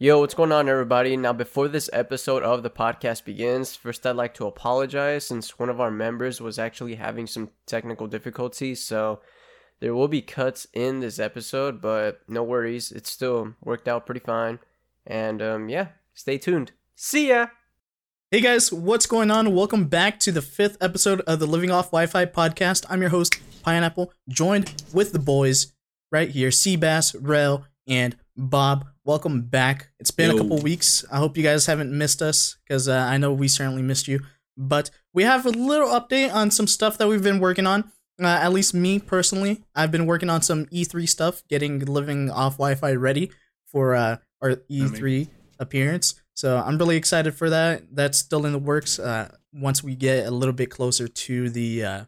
Yo, what's going on, everybody? Now, before this episode of the podcast begins, first I'd like to apologize since one of our members was actually having some technical difficulties. So, there will be cuts in this episode, but no worries. It still worked out pretty fine. And um, yeah, stay tuned. See ya! Hey guys, what's going on? Welcome back to the fifth episode of the Living Off Wi Fi podcast. I'm your host, Pineapple, joined with the boys right here Seabass, Rel, and Bob. Welcome back. It's been Yo. a couple weeks. I hope you guys haven't missed us because uh, I know we certainly missed you. But we have a little update on some stuff that we've been working on. Uh, at least me personally, I've been working on some E3 stuff, getting Living Off Wi Fi ready for uh, our E3 appearance. So I'm really excited for that. That's still in the works. Uh, once we get a little bit closer to the uh,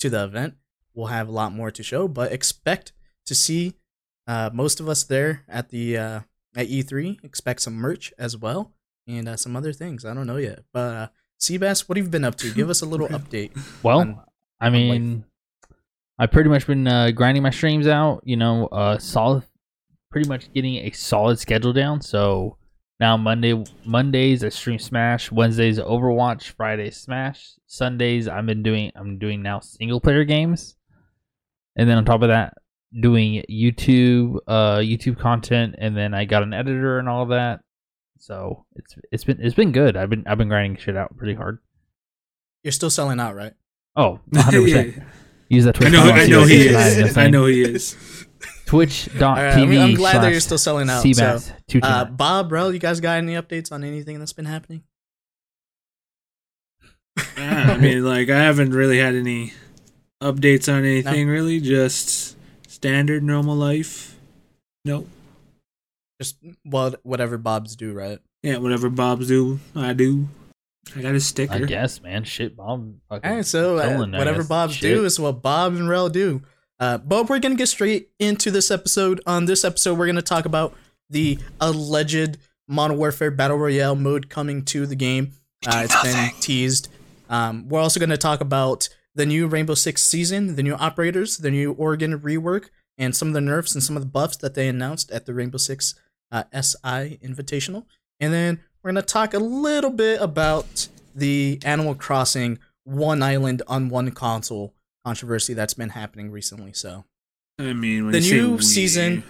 to the event, we'll have a lot more to show. But expect to see uh, most of us there at the uh, at E3. Expect some merch as well and uh, some other things. I don't know yet. But uh, Seabass, what have you been up to? Give us a little update. Well, on- I mean, I've pretty much been uh, grinding my streams out. You know, uh, solid, pretty much getting a solid schedule down. So now Monday, Mondays I stream Smash. Wednesdays Overwatch. Fridays Smash. Sundays I've been doing. I'm doing now single player games, and then on top of that, doing YouTube, uh, YouTube content, and then I got an editor and all that. So it's it's been it's been good. I've been I've been grinding shit out pretty hard. You're still selling out, right? Oh, 100 percent. Yeah. Use that I Twitch. know, I know he is. I I know. know he is. Twitch.tv. All right, I'm, I'm glad that you're still selling out. So, Seabass. two two uh. Bob, Rel, you guys got any updates on anything that's been happening? Yeah, I mean, like, I haven't really had any updates on anything, really. Just standard normal life. Nope. Just well, whatever Bob's do, right? Yeah, whatever Bob's do, I do. I got a sticker. I guess, man. Shit, Bob. fucking All right, so uh, whatever. Bob's Shit. do is what Bob and Rel do. Uh, but we're gonna get straight into this episode. On this episode, we're gonna talk about the alleged Modern Warfare Battle Royale mode coming to the game. Uh, it's been teased. Um, we're also gonna talk about the new Rainbow Six season, the new operators, the new Oregon rework, and some of the nerfs and some of the buffs that they announced at the Rainbow Six uh, SI Invitational. And then we're gonna talk a little bit about the Animal Crossing one island on one console controversy that's been happening recently. So I mean, when The you say new we- season-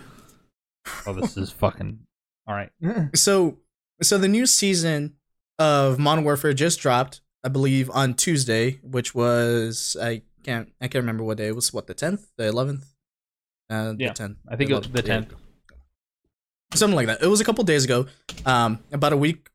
Oh, this is fucking. All right. so so the new season of Modern Warfare just dropped, I believe, on Tuesday, which was I can't I can't remember what day it was. What the tenth, the eleventh, uh, Yeah, the tenth. I think it was the 10th. something like that. It was a couple days ago, um, about a week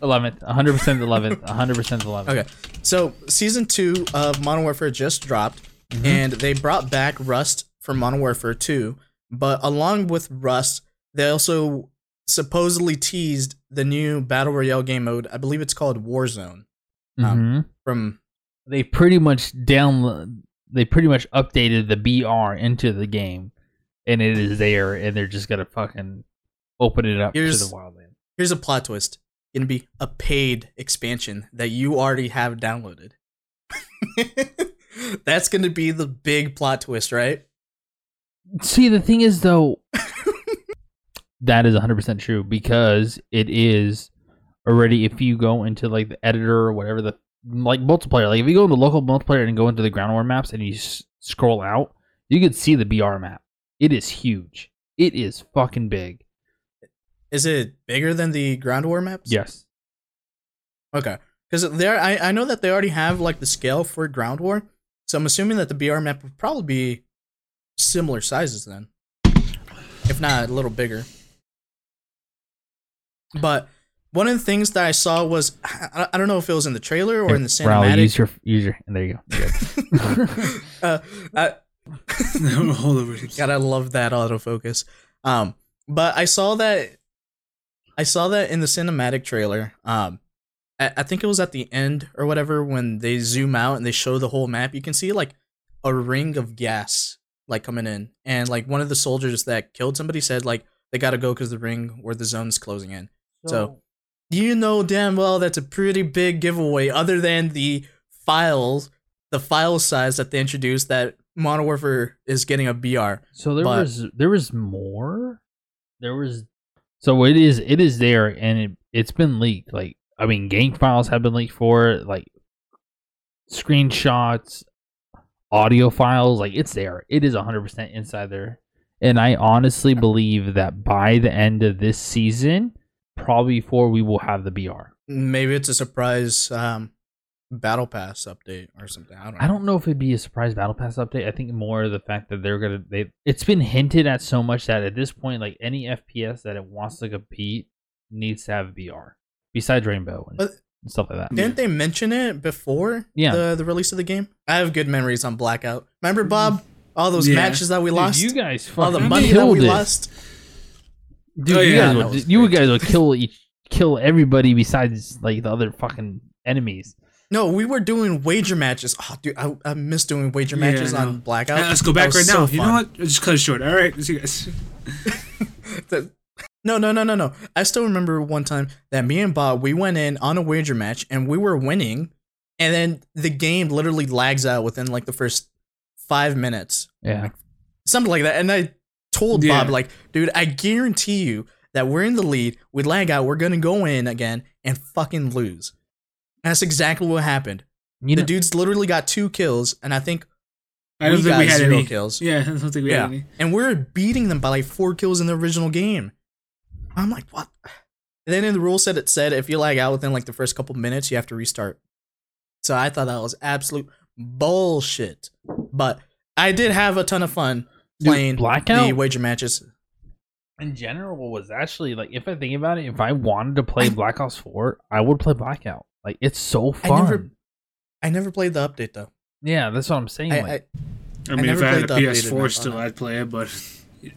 11th. 100% 11th. 100% 11th. Okay. So season two of Modern Warfare just dropped, Mm-hmm. and they brought back Rust from Modern Warfare 2. But along with Rust, they also supposedly teased the new Battle Royale game mode. I believe it's called Warzone. Mhm. From They pretty much down. They pretty much updated the BR into the game, and it is there, and they're just gonna fucking open it up Here's- to the wildland. here's a plot twist. Gonna be a paid expansion that you already have downloaded. That's gonna be the big plot twist, right? See, the thing is, though, that is 100% true because it is already, if you go into like the editor or whatever, the like multiplayer, like if you go into local multiplayer and go into the ground war maps and you s- scroll out, you can see the BR map. It is huge. It is fucking big. Is it bigger than the ground war maps? Yes. Okay. Because there, I, I know that they already have like the scale for ground war, so I'm assuming that the BR map would probably be similar sizes then, if not a little bigger. But one of the things that I saw was I, I don't know if it was in the trailer or in the Raul, cinematic. use your use your. And there you go. Uh, I, Hold over. Gotta love that autofocus. Um, but I saw that I saw that in the cinematic trailer. Um, I, I think it was at the end or whatever when they zoom out and they show the whole map. You can see like a ring of gas like coming in, and like one of the soldiers that killed somebody said like they gotta go because the ring or the zone's closing in. So- You know damn well that's a pretty big giveaway. Other than the files, the file size that they introduced that Modern Warfare is getting a BR. So there But- was there was more. There was So it is it is there and it it's been leaked. Like I mean game files have been leaked for it, like screenshots, audio files, like it's there. It is 100% inside there. And I honestly believe that by the end of this season, probably before we will have the BR. Maybe it's a surprise um, battle pass update or something. I don't. Know. I don't know if it'd be a surprise battle pass update. I think more the fact that they're gonna they. It's been hinted at so much that at this point, like any FPS that it wants to compete needs to have BR besides Rainbow and, But- stuff like that. Didn't they mention it before Yeah. the the release of the game? I have good memories on Blackout. Remember Bob? All those Yeah. matches that we Dude, lost. you guys all the money that we it. lost. Dude, Oh, you yeah, guys would you guys would kill each kill everybody besides like the other fucking enemies. No, we were doing wager matches. Oh, dude, I, I miss doing wager Yeah, matches on Blackout. Uh, let's go back right so now. You know fun. what? Just cut it short. All right. See you guys. No, no, no, no, no. I still remember one time that me and Bob we went in on a wager match and we were winning, and then the game literally lags out within like the first five minutes, Yeah. something like that. And I told Yeah. Bob like, dude, I guarantee you that we're in the lead. We lag out. We're gonna go in again and fucking lose. And that's exactly what happened. You the know, dudes literally got two kills, and I think I don't We think got we had zero any kills. Yeah, I don't think we Yeah. had any. and we're beating them by like four kills in the original game. I'm like, what? And then in the rule set, it said if you lag out within like the first couple minutes, you have to restart. So I thought that was absolute bullshit. But I did have a ton of fun Dude, playing Blackout? the wager matches. in general was actually like if I think about it, if I wanted to play Black Ops 4, I would play Blackout. Like it's so I fun. never- I never played the update though. yeah, that's what I'm saying. I, like, I mean, if never I had a played the updated PS4 still. I'd play it, but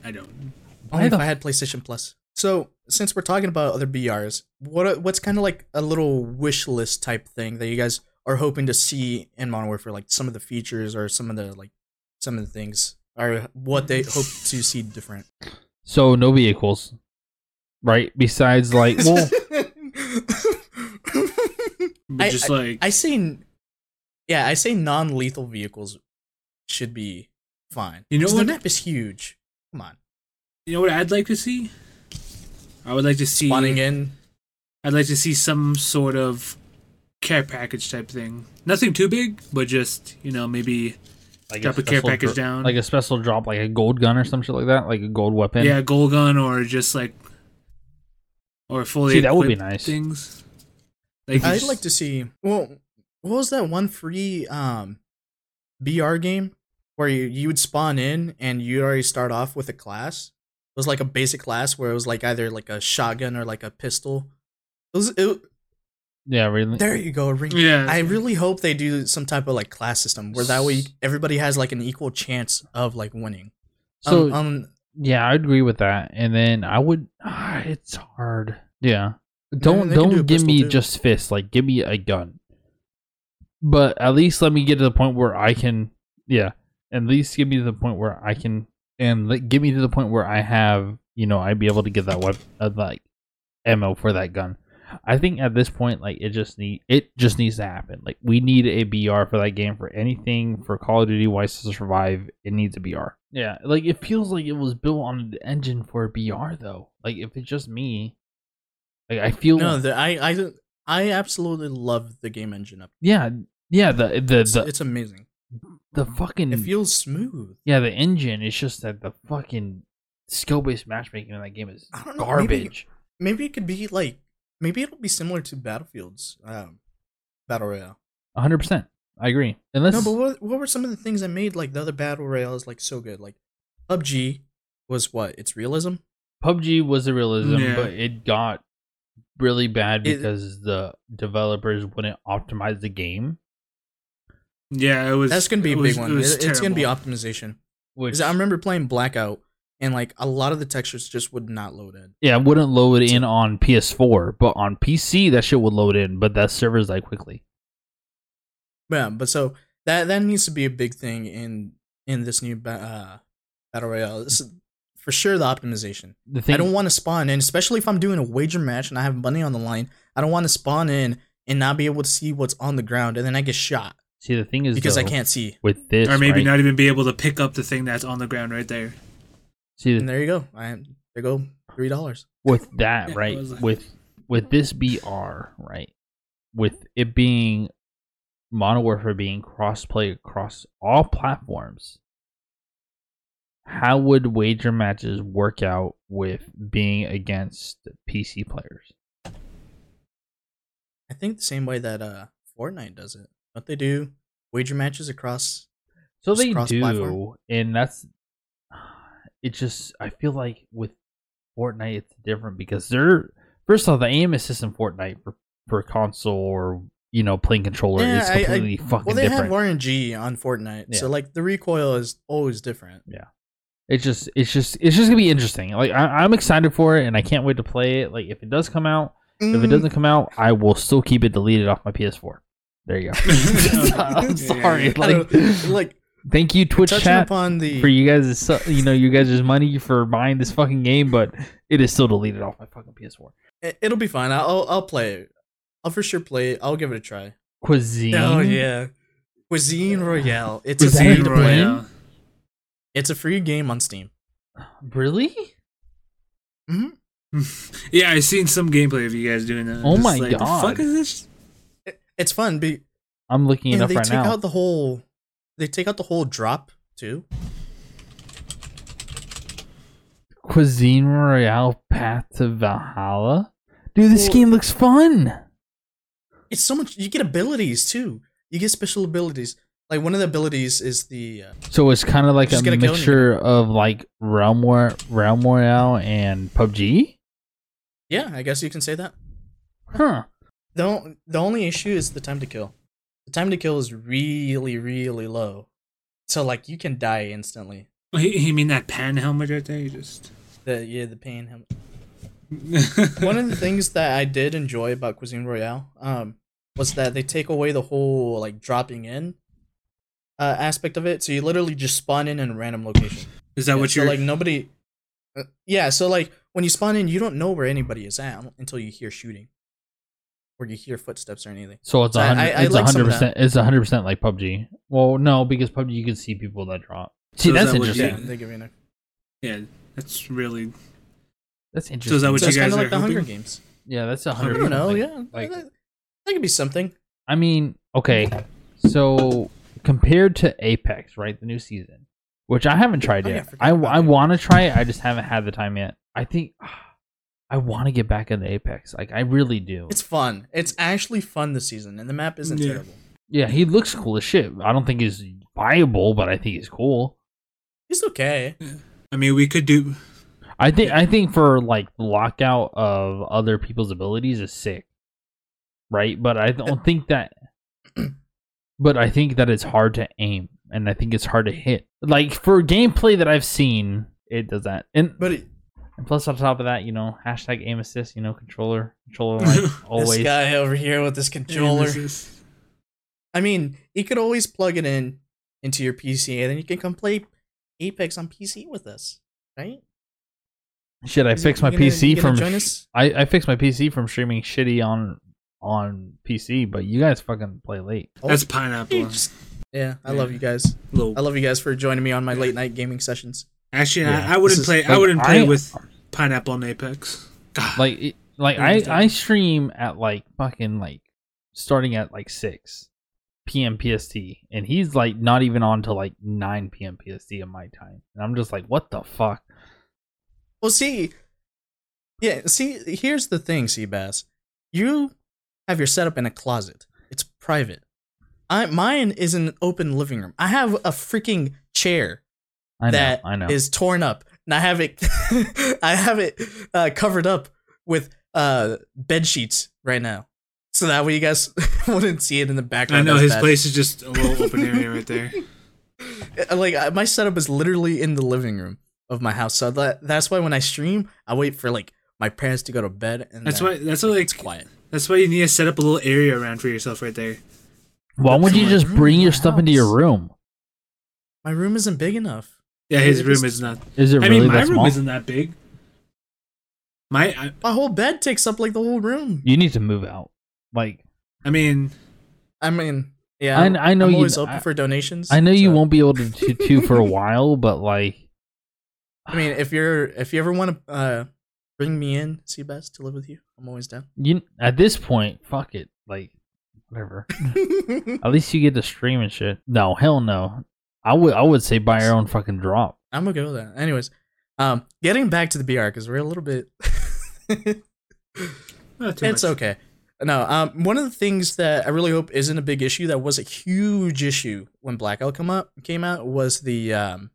I don't. I, only if I had PlayStation Plus. So since we're talking about other BRs, what what's kind of like a little wish list type thing that you guys are hoping to see in Modern Warfare, like some of the features or some of the like some of the things are what they hope to see different. so no vehicles, right? Besides, like, well, I- just like I say, yeah, I say non-lethal vehicles should be fine. You know what? The map is huge. Come on, you know what I'd like to see. I would like to see. spawning in. I'd like to see some sort of care package type thing. Nothing too big, but just you know maybe like Drop a care special package dro- down. like a special drop, like a gold gun or some shit like that, like a gold weapon. yeah, gold gun or just like or fully See, that would be nice. things. Like I'd just- like to see. Well, what was that one free um, BR game where you you would spawn in and you already start off with a class? It was like a basic class where it was like either like a shotgun or like a pistol. It was, it, yeah, really. there you go, ring. Yeah, I really hope they do some type of like class system where that way everybody has like an equal chance of like winning. So um, um, yeah, I agree with that. And then I would. Ah, it's hard. Yeah. Don't they can do a don't give me too. just fists. Like give me a gun. But at least let me get to the point where I can. Yeah. At least give me to the point where I can, and let, get me to the point where I have, you know, I'd be able to get that weapon, uh, like ammo for that gun. I think at this point, like it just need it just needs to happen. Like we need a BR for that game for anything for Call of Duty Wise to survive. It needs a BR. Yeah, like it feels like it was built on an engine for a BR though. Like if it's just me, like I feel no, the, I I I absolutely love the game engine up. yeah yeah the the It's, the, it's amazing. the fucking It feels smooth. yeah the engine. It's just that the fucking skill based matchmaking in that game is I don't know, maybe- garbage. maybe it could be like maybe it'll be similar to Battlefield's um, battle royale. hundred percent. I agree. Unless No, but what what were some of the things that made like the other battle royales like so good? Like PUBG was what? It's realism. PUBG was a realism, Yeah. but it got really bad It- because the developers wouldn't optimize the game. yeah, it was. That's gonna be a it was- big one. it was It- it's gonna be optimization. Which 'Cause I remember playing Blackout and like a lot of the textures just would not load in. yeah, it wouldn't load in on PS4, but on PC that shit would load in, but that servers died quickly. Yeah, but so that that needs to be a big thing in in this new uh, battle royale. This is for sure the optimization. The thing I don't want to spawn in, especially if I'm doing a wager match and I have money on the line. I don't want to spawn in and not be able to see what's on the ground, and then I get shot see the thing is because I can't see. with this or maybe right? not even be able to pick up the thing that's on the ground right there. See And there you go. I there go three dollars. with that Yeah, right like- with with this BR right with it being Modern Warfare being cross-play across all platforms. How would wager matches work out with being against PC players? I think the same way that uh Fortnite does it. Don't they do wager matches across? So they do, cross-platform? and that's it. Just I feel like with Fortnite, it's different because they're first off the aim assist in Fortnite for for console or you know playing controller Yeah, is I- I- completely fucking Well, they different. have RNG on Fortnite, Yeah. so like the recoil is always different. Yeah, it's just it's just it's just gonna be interesting. Like I, I'm excited for it, and I can't wait to play it. Like if it does come out, if it Mm, doesn't come out, I will still keep it deleted off my PS4. There you go. I'm sorry. Yeah. Like, like thank you Twitch touching chat upon the for you guys. You know you guys' money for buying this fucking game, but it is still deleted off my fucking PS4. it- it'll be fine. I'll I'll play it. I'll for sure play it. I'll give it a try. Cuisine. Oh yeah, Cuisine Royale. It's Was a free in to the play. game? It's a free game on Steam. Really? hmm yeah, I've seen some gameplay of you guys doing that. Oh my like, God. The fuck is this? It's fun. Be I'm looking it and up they right take now. out the whole. They take out the whole drop too. Cuisine Royale Path to Valhalla. Dude, this Well- game looks fun. It's so much. You get abilities too. You get special abilities. Like one of the abilities is the. Uh, So it's kind of like a get a kill and mixture of like Realm War, Realm Royale and PUBG. yeah, I guess you can say that. Huh. The the only issue is the time to kill. Time to kill is really really low. So like you can die instantly. He mean that pan helmet right there? You just. The yeah the pain. him- One of the things that I did enjoy about Cuisine Royale um was that they take away the whole like dropping in uh, aspect of it. So you literally just spawn in in a random location. is that Yeah, what you're like nobody? uh, yeah, so like when you spawn in, you don't know where anybody is at until you hear shooting, or you hear footsteps or anything. So it's So I, I it's like hundred percent It's a hundred percent like PUBG. Well, no, because PUBG you can see people that drop. See, So that's that what interesting. Yeah, they give you. An, Yeah, that's really. That's interesting. So interesting. is that what so you it's kind guys of are like the Hunger hoping? Games. yeah, that's a hundred. I don't know. like- yeah, like- that, that could be something. I mean, okay, so compared to Apex, right, the new season, which I haven't tried Oh, yeah, yet. forgot I about I want to try it. I just haven't had the time yet. I think ah, I want to get back into Apex. Like I really do. It's fun. It's actually fun this season, and the map isn't Yeah. terrible. yeah, he looks cool as shit. I don't think he's viable, but I think he's cool. He's okay. I mean, we could do. I think I think for like the lockout of other people's abilities is sick, right? But I don't think that. But I think that it's hard to aim, and I think it's hard to hit. Like for gameplay that I've seen, it does that. And, But it, and plus, on top of that, you know, hashtag aim assist. You know, controller, controller, like always. this guy over here with this controller. I mean, you could always plug it in into your PC, and then you can come play Apex on PC with us, right? Shit, I Is it- fixed my PC gonna from. sh- I I fixed my PC from streaming shitty on on PC, but you guys fucking play late. Oh. That's You pineapple. just- yeah, I love you guys. Little. I love you guys for joining me on my late night gaming sessions. Actually, Yeah. I, I wouldn't is- play. I wouldn't play I- with pineapple on Apex. God. like it- like I I stream at like fucking like starting at like six p.m. PST, and he's like not even on to like nine p.m. PST in my time, and I'm just like, what the fuck? Well, see, yeah, see, here's the thing, Seabass. You have your setup in a closet. It's private. I mine is an open living room. I have a freaking chair I know, that I know. is torn up, and I have it, I have it uh, covered up with uh bed sheets right now, so that way you guys wouldn't see it in the background. I know his bad. place is just a little open area right there. Uh, like uh, my setup is literally in the living room of my house, so that that's why when I stream, I wait for like my parents to go to bed, and That's why. That's why. Like, it's quiet. that's why you need to set up a little area around for yourself right there. Why would you just bring your my stuff into your room? My room isn't big enough. Yeah, his room is- is not. Is it really I mean, my that room small? isn't that big. My, I, My whole bed takes up like the whole room. You need to move out. Like I mean, I mean, yeah, I- I'm, know I'm you- always open I- for donations. I know you won't be able to to, to for a while, but like I mean, if you're if you ever want to uh bring me in, Seabass to live with you. I'm always down. You at this point, fuck it. Like whatever. At least you get to stream and shit. No, hell no. I would I would say buy your own fucking drop. I'm gonna go with that. Anyways, um, getting back to the BR because we're a little bit. It's much. okay. No, um, one of the things that I really hope isn't a big issue that was a huge issue when Blackout come up came out was the um,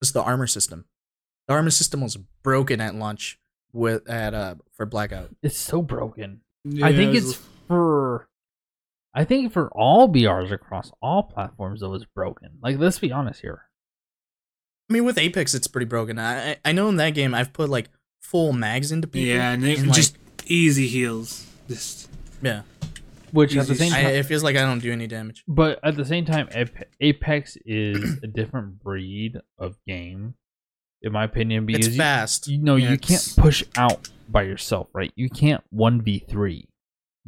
was the armor system. The armor system was broken at launch with at uh for Blackout. It's so broken. Yeah, I think it was- it's for I think for all BRs across all platforms it was broken. Like let's be honest here. I mean, with Apex, it's pretty broken. I I- I know in that game I've put like full mags into people. yeah, and they and, like- just easy heals. Just yeah. Which at the Easy same I, it feels like I don't do any damage. But at the same time, Apex is a different breed of game, in my opinion. Because It's you, fast. you know, you can't push out by yourself, right? You can't one v three.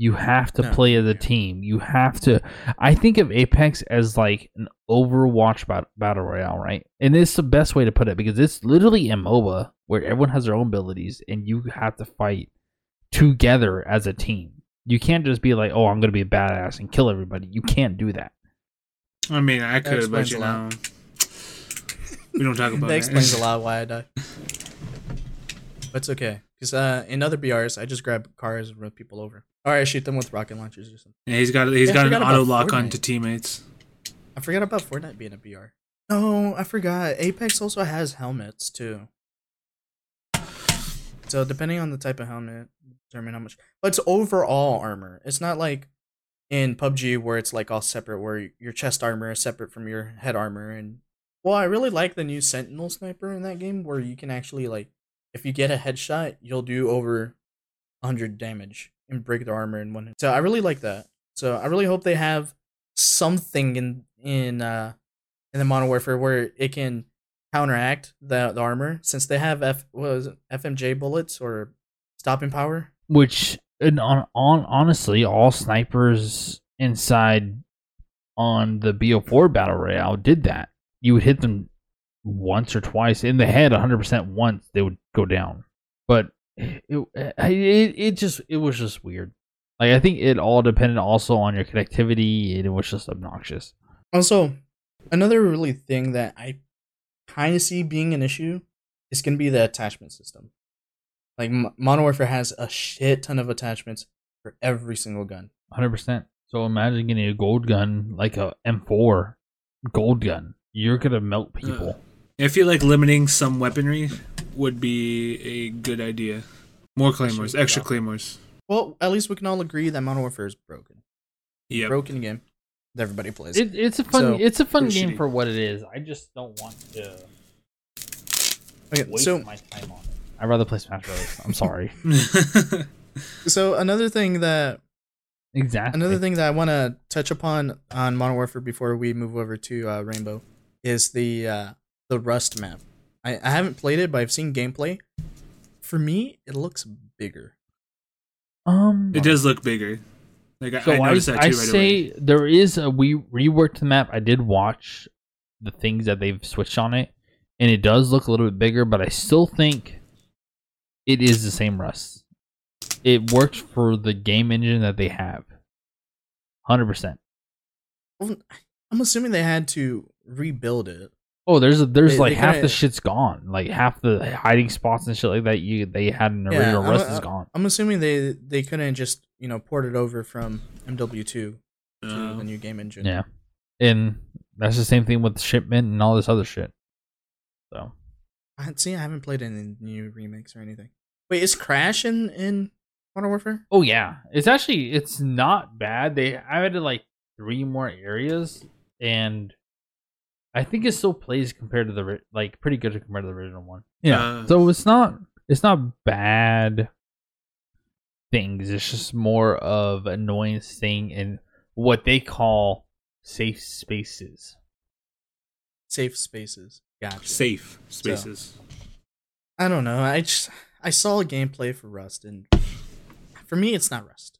You have to No. play as a team. You have to. I think of Apex as like an Overwatch bat- battle royale, right? And it's the best way to put it because it's literally a MOBA where everyone has their own abilities and you have to fight together as a team. You can't just be like, "Oh, I'm going to be a badass and kill everybody." You can't do that. I mean, I could, but explains you a lot. know, we don't talk about that explains a lot why I die. But it's okay. Because uh, in other BRs, I just grab cars and run people over. Or I shoot them with rocket launchers or something. Yeah, he's got he's Yeah, got an auto lock Fortnite. onto teammates. I forgot about Fortnite being a BR. No, I forgot. Apex also has helmets too. So depending on the type of helmet, determine how much. But it's overall armor. It's not like in PUBG where it's like all separate, where your chest armor is separate from your head armor. And well, I really like the new Sentinel sniper in that game, where you can actually like, if you get a headshot, you'll do over 100 damage and break the armor in one. hit. So I really like that. So I really hope they have something in in uh in the Modern Warfare where it can counteract the, the armor since they have F what was it, FMJ bullets or stopping power. which and on, on honestly all snipers inside on the BO4 battle royale did that. You would hit them once or twice in the head 100% once they would go down. But it, eh, it it just it was just weird. Like I think it all depended also on your connectivity and it was just obnoxious. Also, another really thing that I kind of see being an issue is going to be the attachment system. Like M- Modern Warfare has a shit ton of attachments for every single gun. 100%. So imagine getting a gold gun like a M4 gold gun. You're going to melt people. I feel like limiting some weaponry would be a good idea. More claymores, extra yeah. claymores. Well, at least we can all agree that Modern Warfare is broken. Yep. Broken game that everybody plays. It, it's a fun So, it's a fun game shitty. for what it is. I just don't want to okay, waste so my time on it. I'd rather play Smash Bros. I'm sorry. so another thing that exactly. Another thing that I want to touch upon on Modern Warfare before we move over to uh, Rainbow is the uh, the Rust map. I, I haven't played it, but I've seen gameplay. For me, it looks bigger. Um, it does look bigger. Like I, So I I, noticed that I right say away. there is a we reworked the map. I did watch the things that they've switched on it, and it does look a little bit bigger. But I still think it is the same Rust. It works for the game engine that they have. Hundred percent. I'm assuming they had to rebuild it. Oh, there's a, there's They- like they half kinda- the shit's gone. Like half the hiding spots and shit like that you they had in the Yeah, original I'm- is gone. I'm assuming they they couldn't just you know port it over from MW2 to Uh, the new game engine. Yeah, and that's the same thing with shipment and all this other shit. So I, see, I haven't played any new remakes or anything. Wait, is Crash in in Modern Warfare? Oh yeah, it's actually it's not bad. They added like three more areas, and I think it still plays compared to the like pretty good compared to the original one. Yeah, Uh. so it's not it's not bad things. It's just more of annoyance thing in what they call safe spaces. Safe spaces. Gotcha. safe spaces. I don't know. I just I saw a gameplay for Rust, and for me, it's not Rust.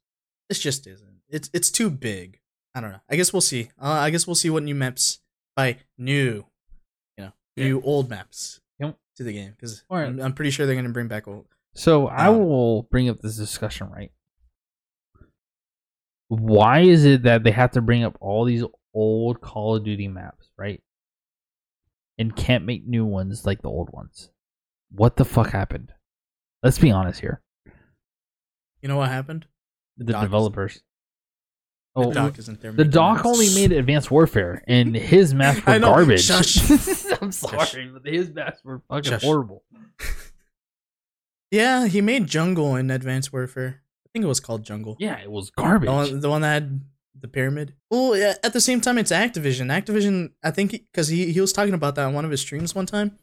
It just isn't. It's it's too big. I don't know. I guess we'll see. Uh, I guess we'll see what new maps by new, you know, Yeah. new old maps Yep. to the game because Alright. I'm, I'm pretty sure they're gonna bring back old. So I Um, will bring up this discussion, right? Why is it that they have to bring up all these old Call of Duty maps, right? And can't make new ones like the old ones? What the fuck happened? Let's be honest here. You know what happened? The is- developers. The Oh, doc isn't there. the doc only made Advanced Warfare, and his maps were garbage. Shush. I'm sorry, but his maps were fucking Shush. horrible. Yeah, he made Jungle in Advanced Warfare. I think it was called Jungle. Yeah, it was garbage. The one, the one that had the pyramid. Well, yeah, at the same time, it's Activision. Activision, I think, because he, he was talking about that on one of his streams one time,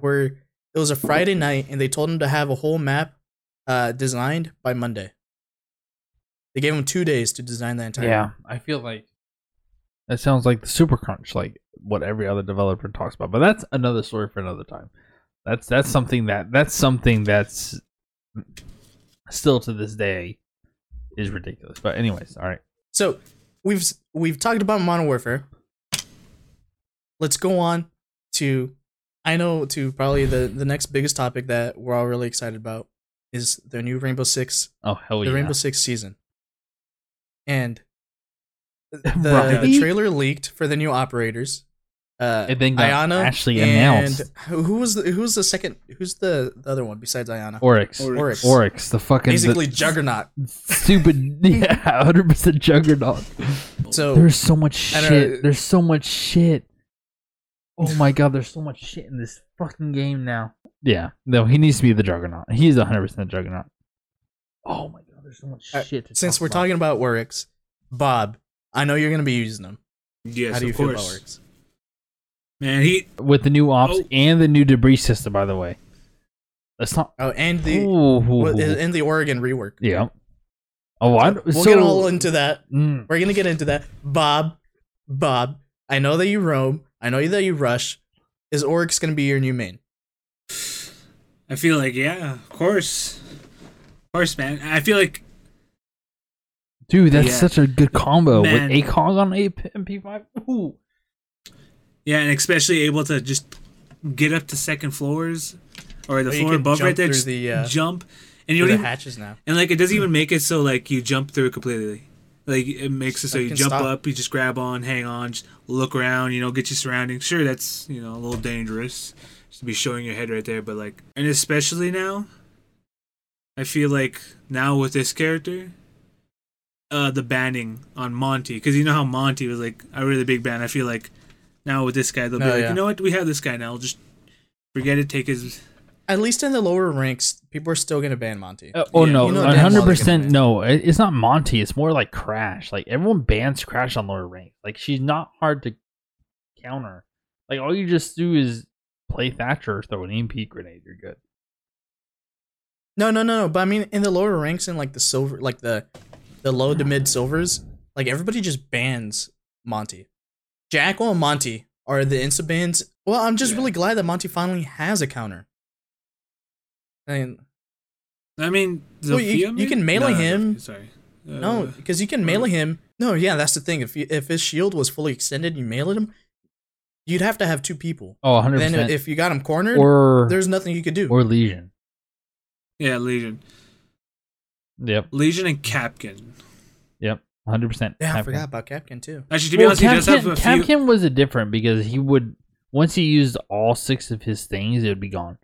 where it was a Friday night and they told him to have a whole map uh, designed by Monday. They gave him two days to design the entire. Yeah, map. I feel like that sounds like the super crunch, like what every other developer talks about. But that's another story for another time. That's that's something that that's something that's still to this day is ridiculous. But anyways, all right. So we've we've talked about Modern Warfare. Let's go on to, I know to probably the the next biggest topic that we're all really excited about is the new Rainbow Six Oh hell the yeah! The Rainbow Six season. And the Right. the trailer leaked for the new operators. Uh, It then got Iana actually and announced. who who was the, who's the second? Who's the, the other one besides Iana? Oryx, Oryx. Oryx, the fucking Basically, the Juggernaut. stupid, yeah, hundred percent juggernaut. So There's so much shit. There's so much shit. Oh my god, there's so much shit in this fucking game now. Yeah, no, he needs to be the juggernaut. He's 100% juggernaut. Oh my god, there's so much Uh, shit. To since talk we're about. talking about Oryx, Bob, I know you're gonna be using them. Yes, How do you of feel course. about Oryx? Man, he with the new ops Oh. and the new debris system, by the way. Let's not. Oh, and the Ooh. and the Oregon rework. yeah. Oh, I, We'll so, get all into that. Mm, We're gonna get into that. Bob, Bob, I know that you roam. I know that you rush. Is Oryx gonna be your new main? I feel like yeah, of course, of course, man. I feel like dude, that's Yeah. such a good combo Man. with ACOG on A- MP5. Ooh. yeah, and especially able to just get up to second floors or the Or floor above right there, just the, uh, jump, and you Through don't the even hatches now. and like it doesn't even make it so like you jump through it completely. Like it makes it so You you jump stop. up, you just grab on, hang on, just look around, you know, get your surroundings. Sure, that's you know a little dangerous just to be showing your head right there, but like, and especially now, I feel like now with this character, uh, the banning on Monty, because you know how Monty was like a really big ban. I feel like now with this guy, they'll be Oh, like, yeah. you know what, we have this guy now, just forget it, take his. At least in the lower ranks, people are still gonna ban Monty. Uh, oh Yeah. no, You know one damn well hundred they're percent no. It's not Monty. It's more like Clash. Like everyone bans Clash on lower rank. Like she's not hard to counter. Like all you just do is play Thatcher or throw an EMP grenade. You're good. No, no, no, no. But I mean, in the lower ranks, in like the silver, like the the low to mid silvers, like everybody just bans Monty. Jackal and Monty are the insta bans. Well, I'm just Yeah. really glad that Monty finally has a counter. I mean, I mean, Well, you- you can melee No, no, him. Zofia, Sorry. Uh, no, because you can melee him. No, yeah, that's the thing. If you, if his shield was fully extended, you melee him, you'd have to have two people. Oh, 100 Then if you got him cornered, Or there's nothing you could do. or Legion. Yeah, Legion, Yep. Legion, and Kapkan. Yep. 100 percent. yeah, I forgot about Kapkan too. Actually, to be Well, honest, he does have Kapkan, a few. Kapkan was a different because he would once he used all six of his things, it would be gone.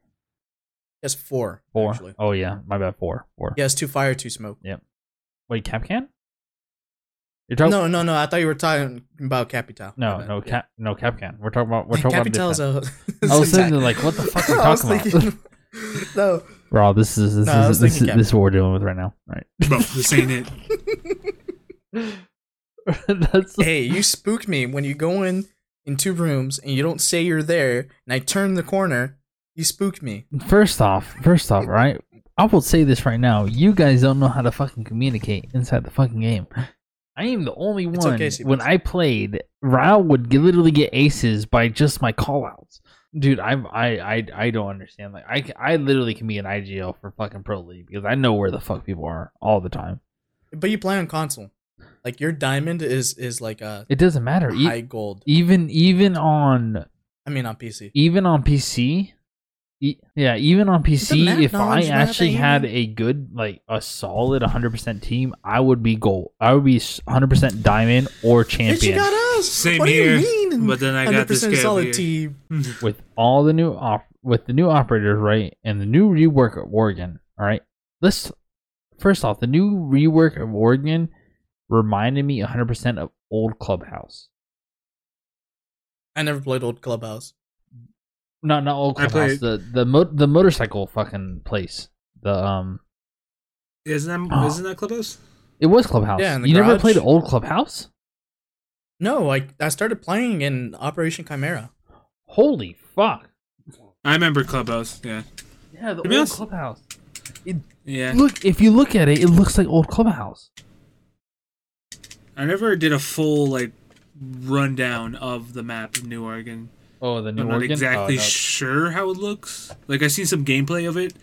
He has four. Four. Actually. Oh yeah, my bad. Four. Four. He has two fire, two smoke. Yep. Wait, Kapkan? You're talking? No, no, no. I thought you were talking about Capital. No, My bad. no, Yeah. Cap, no, Kapkan. We're talking about we're talking Capital is about. a. different. I was thinking like, what the fuck are you I was talking about? no. Bro, this is this No, I was is this, thinking is this is what we're dealing with right now. Right. Bro, this ain't it. That's hey, you spooked me when you go in in two rooms and you don't say you're there, and I turn the corner. You spooked me. first off, first off, right? I will say this right now. You guys don't know how to fucking communicate inside the fucking game. I am the only It's one. okay, Seabass. when I played, Rao would get, literally get aces by just my callouts. Dude, I'm I, I I don't understand. Like I I literally can be an IGL for fucking pro league because I know where the fuck people are all the time. But you play on console. Like your diamond is is like a It doesn't matter. E- high gold. even even on I mean on PC. even on PC, E- yeah, even on PC, if I actually had a good, like a solid 100% team, I would be gold. I would be 100% diamond or champion got us. Same what here, do you mean? but then I got this 100% solid here. team. with all the new op- with the new operators, right, and the new rework of Oregon. All right, let's first off, the new rework of Oregon reminded me 100% of old Clubhouse. I never played old clubhouse. Not not old Clubhouse. played- The the mo- the motorcycle fucking place. The um, Isn't that Oh. isn't that Clubhouse? it was Clubhouse. Yeah, in the you never played old Clubhouse? No, I I started playing in Operation Chimera. Holy fuck! I remember Clubhouse. Yeah, Yeah, the To old honest- Clubhouse. yeah. Look, if you look at it, it looks like old Clubhouse. I never did a full like rundown of the map of New Oregon. Oh, the new I'm not Oregon. Oh, exactly Oh, no. sure how it looks. Like I've seen some gameplay of it,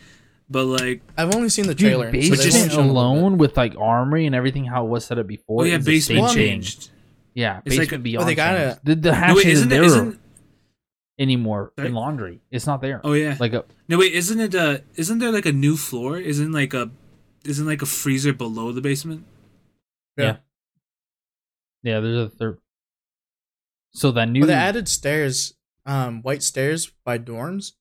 but like I've only seen the trailer. so they've basement shown a alone with like armory and everything how it was set up before. oh yeah, is the basement changed. Yeah, It's like- basement oh, they gotta- changed. the the No wait, isn't isn't it? there Isn't anymore Sorry? in laundry. It's not there. oh yeah. Like a No wait, isn't it? Uh, isn't there like a new floor? Isn't like a, isn't like a freezer below the basement? Yeah. yeah, there's a third. So that new But they added stairs, um, white stairs by dorms.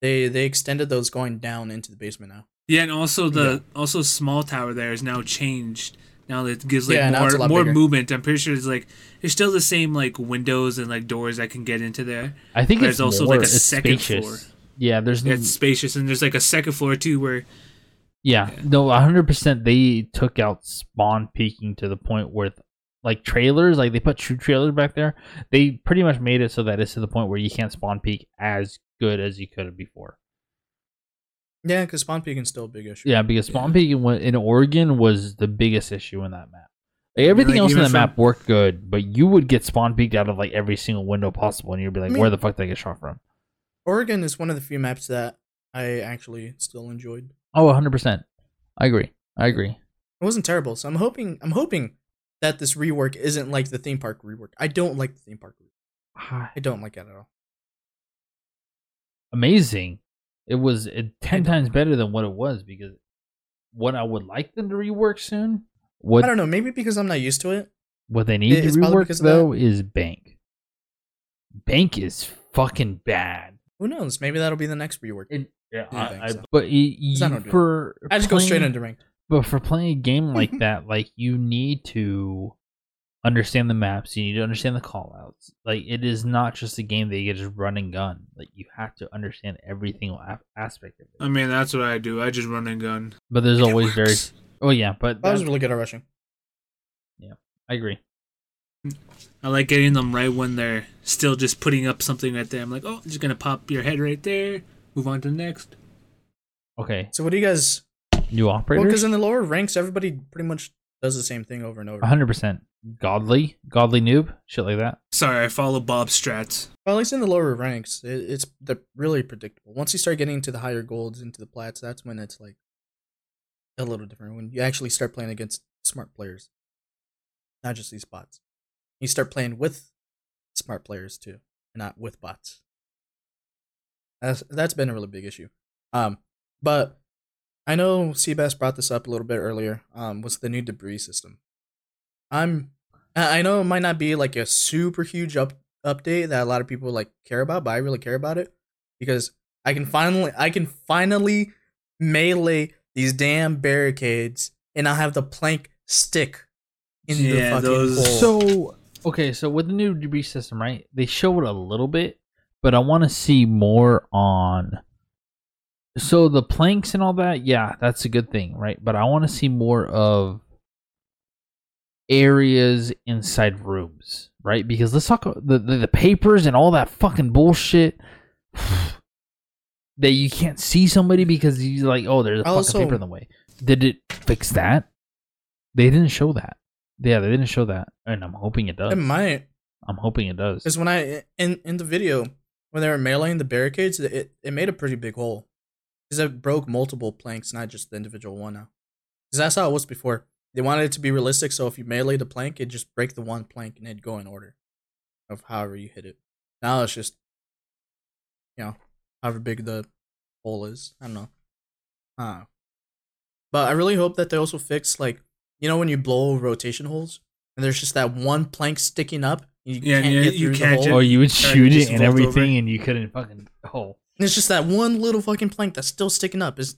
They they extended those going down into the basement now. Yeah, and also the also small tower there is now changed. Now it gives like Yeah, now it's a more more bigger. movement. I'm pretty sure it's like there's still the same like windows and like doors I can get into there. I think There's also, more, like, a second spacious. floor. Yeah, there's It's spacious and there's like a second floor too where Yeah, Yeah. no, hundred percent. They took out spawn peeking to the point where, like trailers, like they put true trailers back there. They pretty much made it so that it's to the point where you can't spawn peek as good as you could have before. Yeah, because spawn peeking still a big issue. Yeah, because spawn peeking wa- in Oregon was the biggest issue in that map. Like, everything like, else in even the map worked good, but you would get spawn peeked out of like every single window possible, and you'd be like, I mean- "Where the fuck did I get shot from?" Oregon is one of the few maps that I actually still enjoyed. Oh, 100 percent. I agree. I agree. It wasn't terrible, so I'm hoping I'm hoping that this rework isn't like the theme park rework. I don't like the theme park rework. I don't like it at all. amazing. It was uh, ten times better than what it was because what I would like them to rework soon. What I don't know, maybe because I'm not used to it. what they need It- to rework though is Bank. Bank is fucking bad. Who knows? Maybe that'll be the next rework. It, yeah, I I, so. but y- y- 'Cause I don't for I just go straight into ranked. But for playing a game like that, like you need to understand the maps. You need to understand the callouts. Like it is not just a game that you can just run and gun. Like you have to understand every single aspect of it. I mean that's what I do. I just run and gun. But there's it always very. works. Oh yeah, but I was really good at rushing. Yeah, I agree. I like getting them right when they're still just putting up something right there. I'm like, oh, I'm just gonna pop your head right there. Move on to the next. Okay, So what do you guys? new Well, because in the lower ranks, everybody pretty much does the same thing over and over. hundred percent godly, godly noob, shit like that. Sorry, I follow Bob strats. Well, at least in the lower ranks, it, it's they're really predictable. Once you start getting into the higher golds, into the plats, that's when it's like a little different. When you actually start playing against smart players, not just these bots. You start playing with smart players too, not with bots. That's that's been a really big issue. Um, but I know Seabass brought this up a little bit earlier. Um, was the new debris system. I'm I I know it might not be like a super huge up update that a lot of people like care about, but I really care about it because I can finally I can finally melee these damn barricades and I'll have the plank stick in the Yeah, fucking those- hole. So okay, so with the new debris system, right? They showed a little bit, but I want to see more on. So the planks and all that, yeah, that's a good thing, right? But I want to see more of areas inside rooms, right? Because let's talk the the, the papers and all that fucking bullshit. That you can't see somebody because he's like, oh, there's a fucking Also- paper in the way. Did it fix that? They didn't show that. Yeah, they didn't show that, and I'm hoping it does. it might I'm hoping it does. because when I in in the video when they were meleeing the barricades, it it made a pretty big hole because it broke multiple planks, not just the individual one now. Because that's how it was before. They wanted it to be realistic, so if you melee the plank, it'd just break the one plank and it'd go in order of however you hit it. Now it's just, you know, however big the hole is. I don't know. Uh, but I really hope that they also fix like you know when you blow rotation holes and there's just that one plank sticking up. You Yeah, can't yeah, get you through the can't hole. Or you would shoot it and vault over. everything, and you couldn't fucking. Oh, And it's just that one little fucking plank that's still sticking up. Is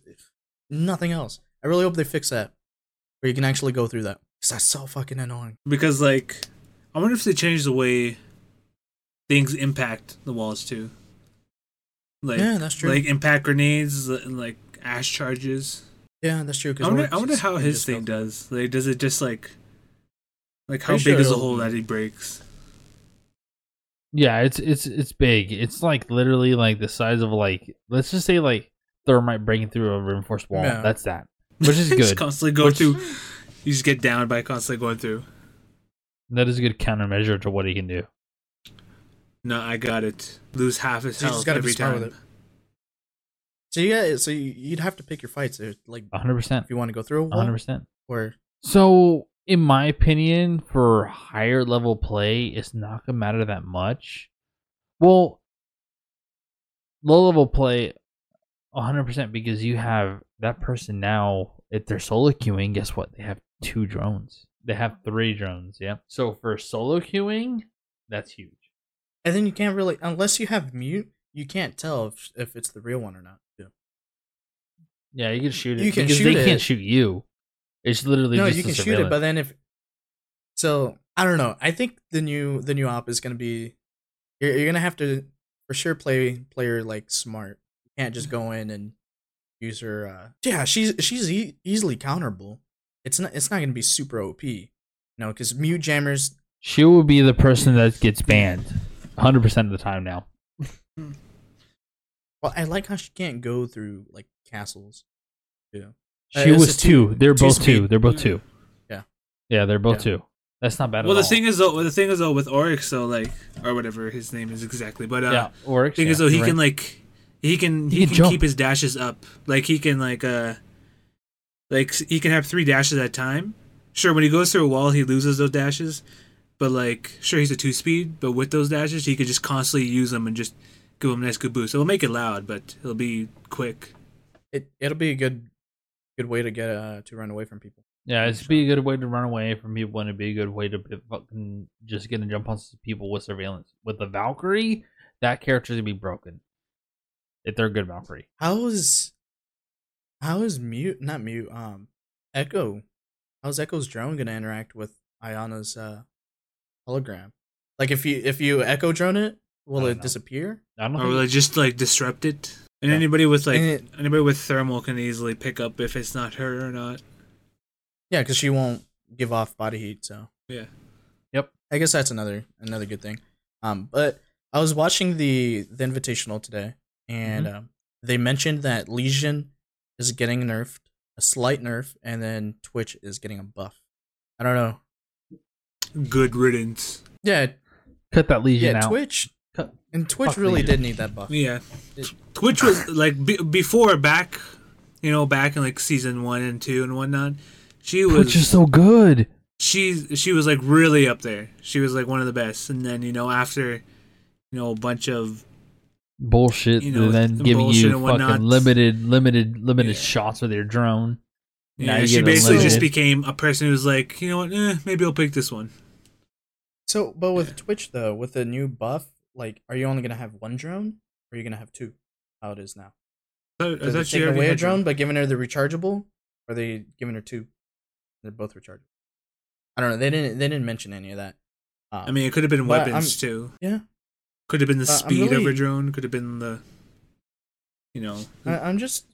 nothing else. I really hope they fix that, where you can actually go through that. Cause that's so fucking annoying. because like I wonder if they change the way things impact the walls too. Like Yeah, that's true. Like impact grenades and like ash charges. Yeah, that's true. I wonder, I wonder how his thing does. Like, does it just like, like how Pretty big sure is the hole that he breaks? Yeah, it's it's it's big. It's like literally like the size of like let's just say like thermite breaking through a reinforced wall. Yeah. That's that, which is just good. constantly go Which- through. You just get down by constantly going through. that is a good countermeasure to what he can do. No, I got it. Lose half his So you just health be every time. with it. So you got so you- you'd have to pick your fights, uh, like hundred percent, if you want to go through a wall hundred percent. or So, in my opinion, for higher level play, it's not gonna matter that much. Well, low level play, hundred percent, because you have that person now. If they're solo queuing, guess what? They have two drones. They have three drones. Yeah. So for solo queuing, that's huge. and then you can't really unless you have mute, you can't tell if if it's the real one or not. Yeah. Yeah, you can shoot it You can because shoot they it. can't shoot you. It's literally No, you can shoot it, but then if so, I don't know. I think the new the new op is gonna be you're you're gonna have to for sure play player like smart. You can't just go in and use her. uh Yeah, she's she's e- easily counterable. It's not it's not gonna be super OP, you know, because mute jammers. she will be the person that gets banned, hundred percent of the time now. Well, I like how she can't go through like castles. Yeah. Uh, She it's was two. two- They're two both two. They're both two. Yeah. Yeah, they're both Yeah. two. That's not bad Well, at the all. thing is though, the thing is though with Oryx though, like or whatever his name is exactly, but uh, yeah, Oryx. thing yeah, is though he you're can like he can He he, can can, keep his dashes up. Like he can like uh like he can have three dashes at a time. Sure, when he goes through a wall, he loses those dashes. But like, sure, he's a two speed, but with those dashes, he could just constantly use them and just give him a nice good boost. It'll make it loud, but it'll be quick. It it'll be a good good way to get uh to run away from people. Yeah, it's be a good way to run away from people, and it'd be a good way to be fucking just get a jump on some people with surveillance. With the Valkyrie, that character's gonna be broken. If they're a good Valkyrie, How is how is mute not mute um Echo? How's Echo's drone gonna interact with Iana's uh hologram? Like if you if you Echo drone it, will it know. disappear? I don't Or will it just like disrupt it? And Yeah. anybody with like it- anybody with thermal can easily pick up if it's not her or not. Yeah, because she won't give off body heat. So Yeah. Yep. I guess that's another another good thing. Um, but I was watching the the invitational today, and Mm-hmm. um, they mentioned that Lesion is getting nerfed, a slight nerf, and then Twitch is getting a buff. I don't know. Good riddance. Yeah, cut that Lesion yeah. out. Twitch Cut- and Twitch fuck really Lesion. did need that buff. Yeah. It- Twitch was like be- before back, you know, back in like season one and two and whatnot. She was Twitch is so good. she she was like really up there. She was like one of the best. And then you know after, you know, a bunch of Bullshit, You know, and then the giving you fucking whatnot. limited, limited, limited Yeah. shots with your drone. Now yeah, you she get basically just became a person who was like, you know what, eh, maybe I'll pick this one. So, but with Twitch though, with the new buff, like, are you only gonna have one drone, or are you gonna have two? How it is now? I thought, I Are they thought she taking away a drone but giving her the rechargeable? Or are they giving her two? They're both rechargeable. I don't know. They didn't. They didn't mention any of that. Um, I mean, it could have been weapons too. yeah. Could have been the Uh, speed of a drone. Could have been the, you know, I, I'm just,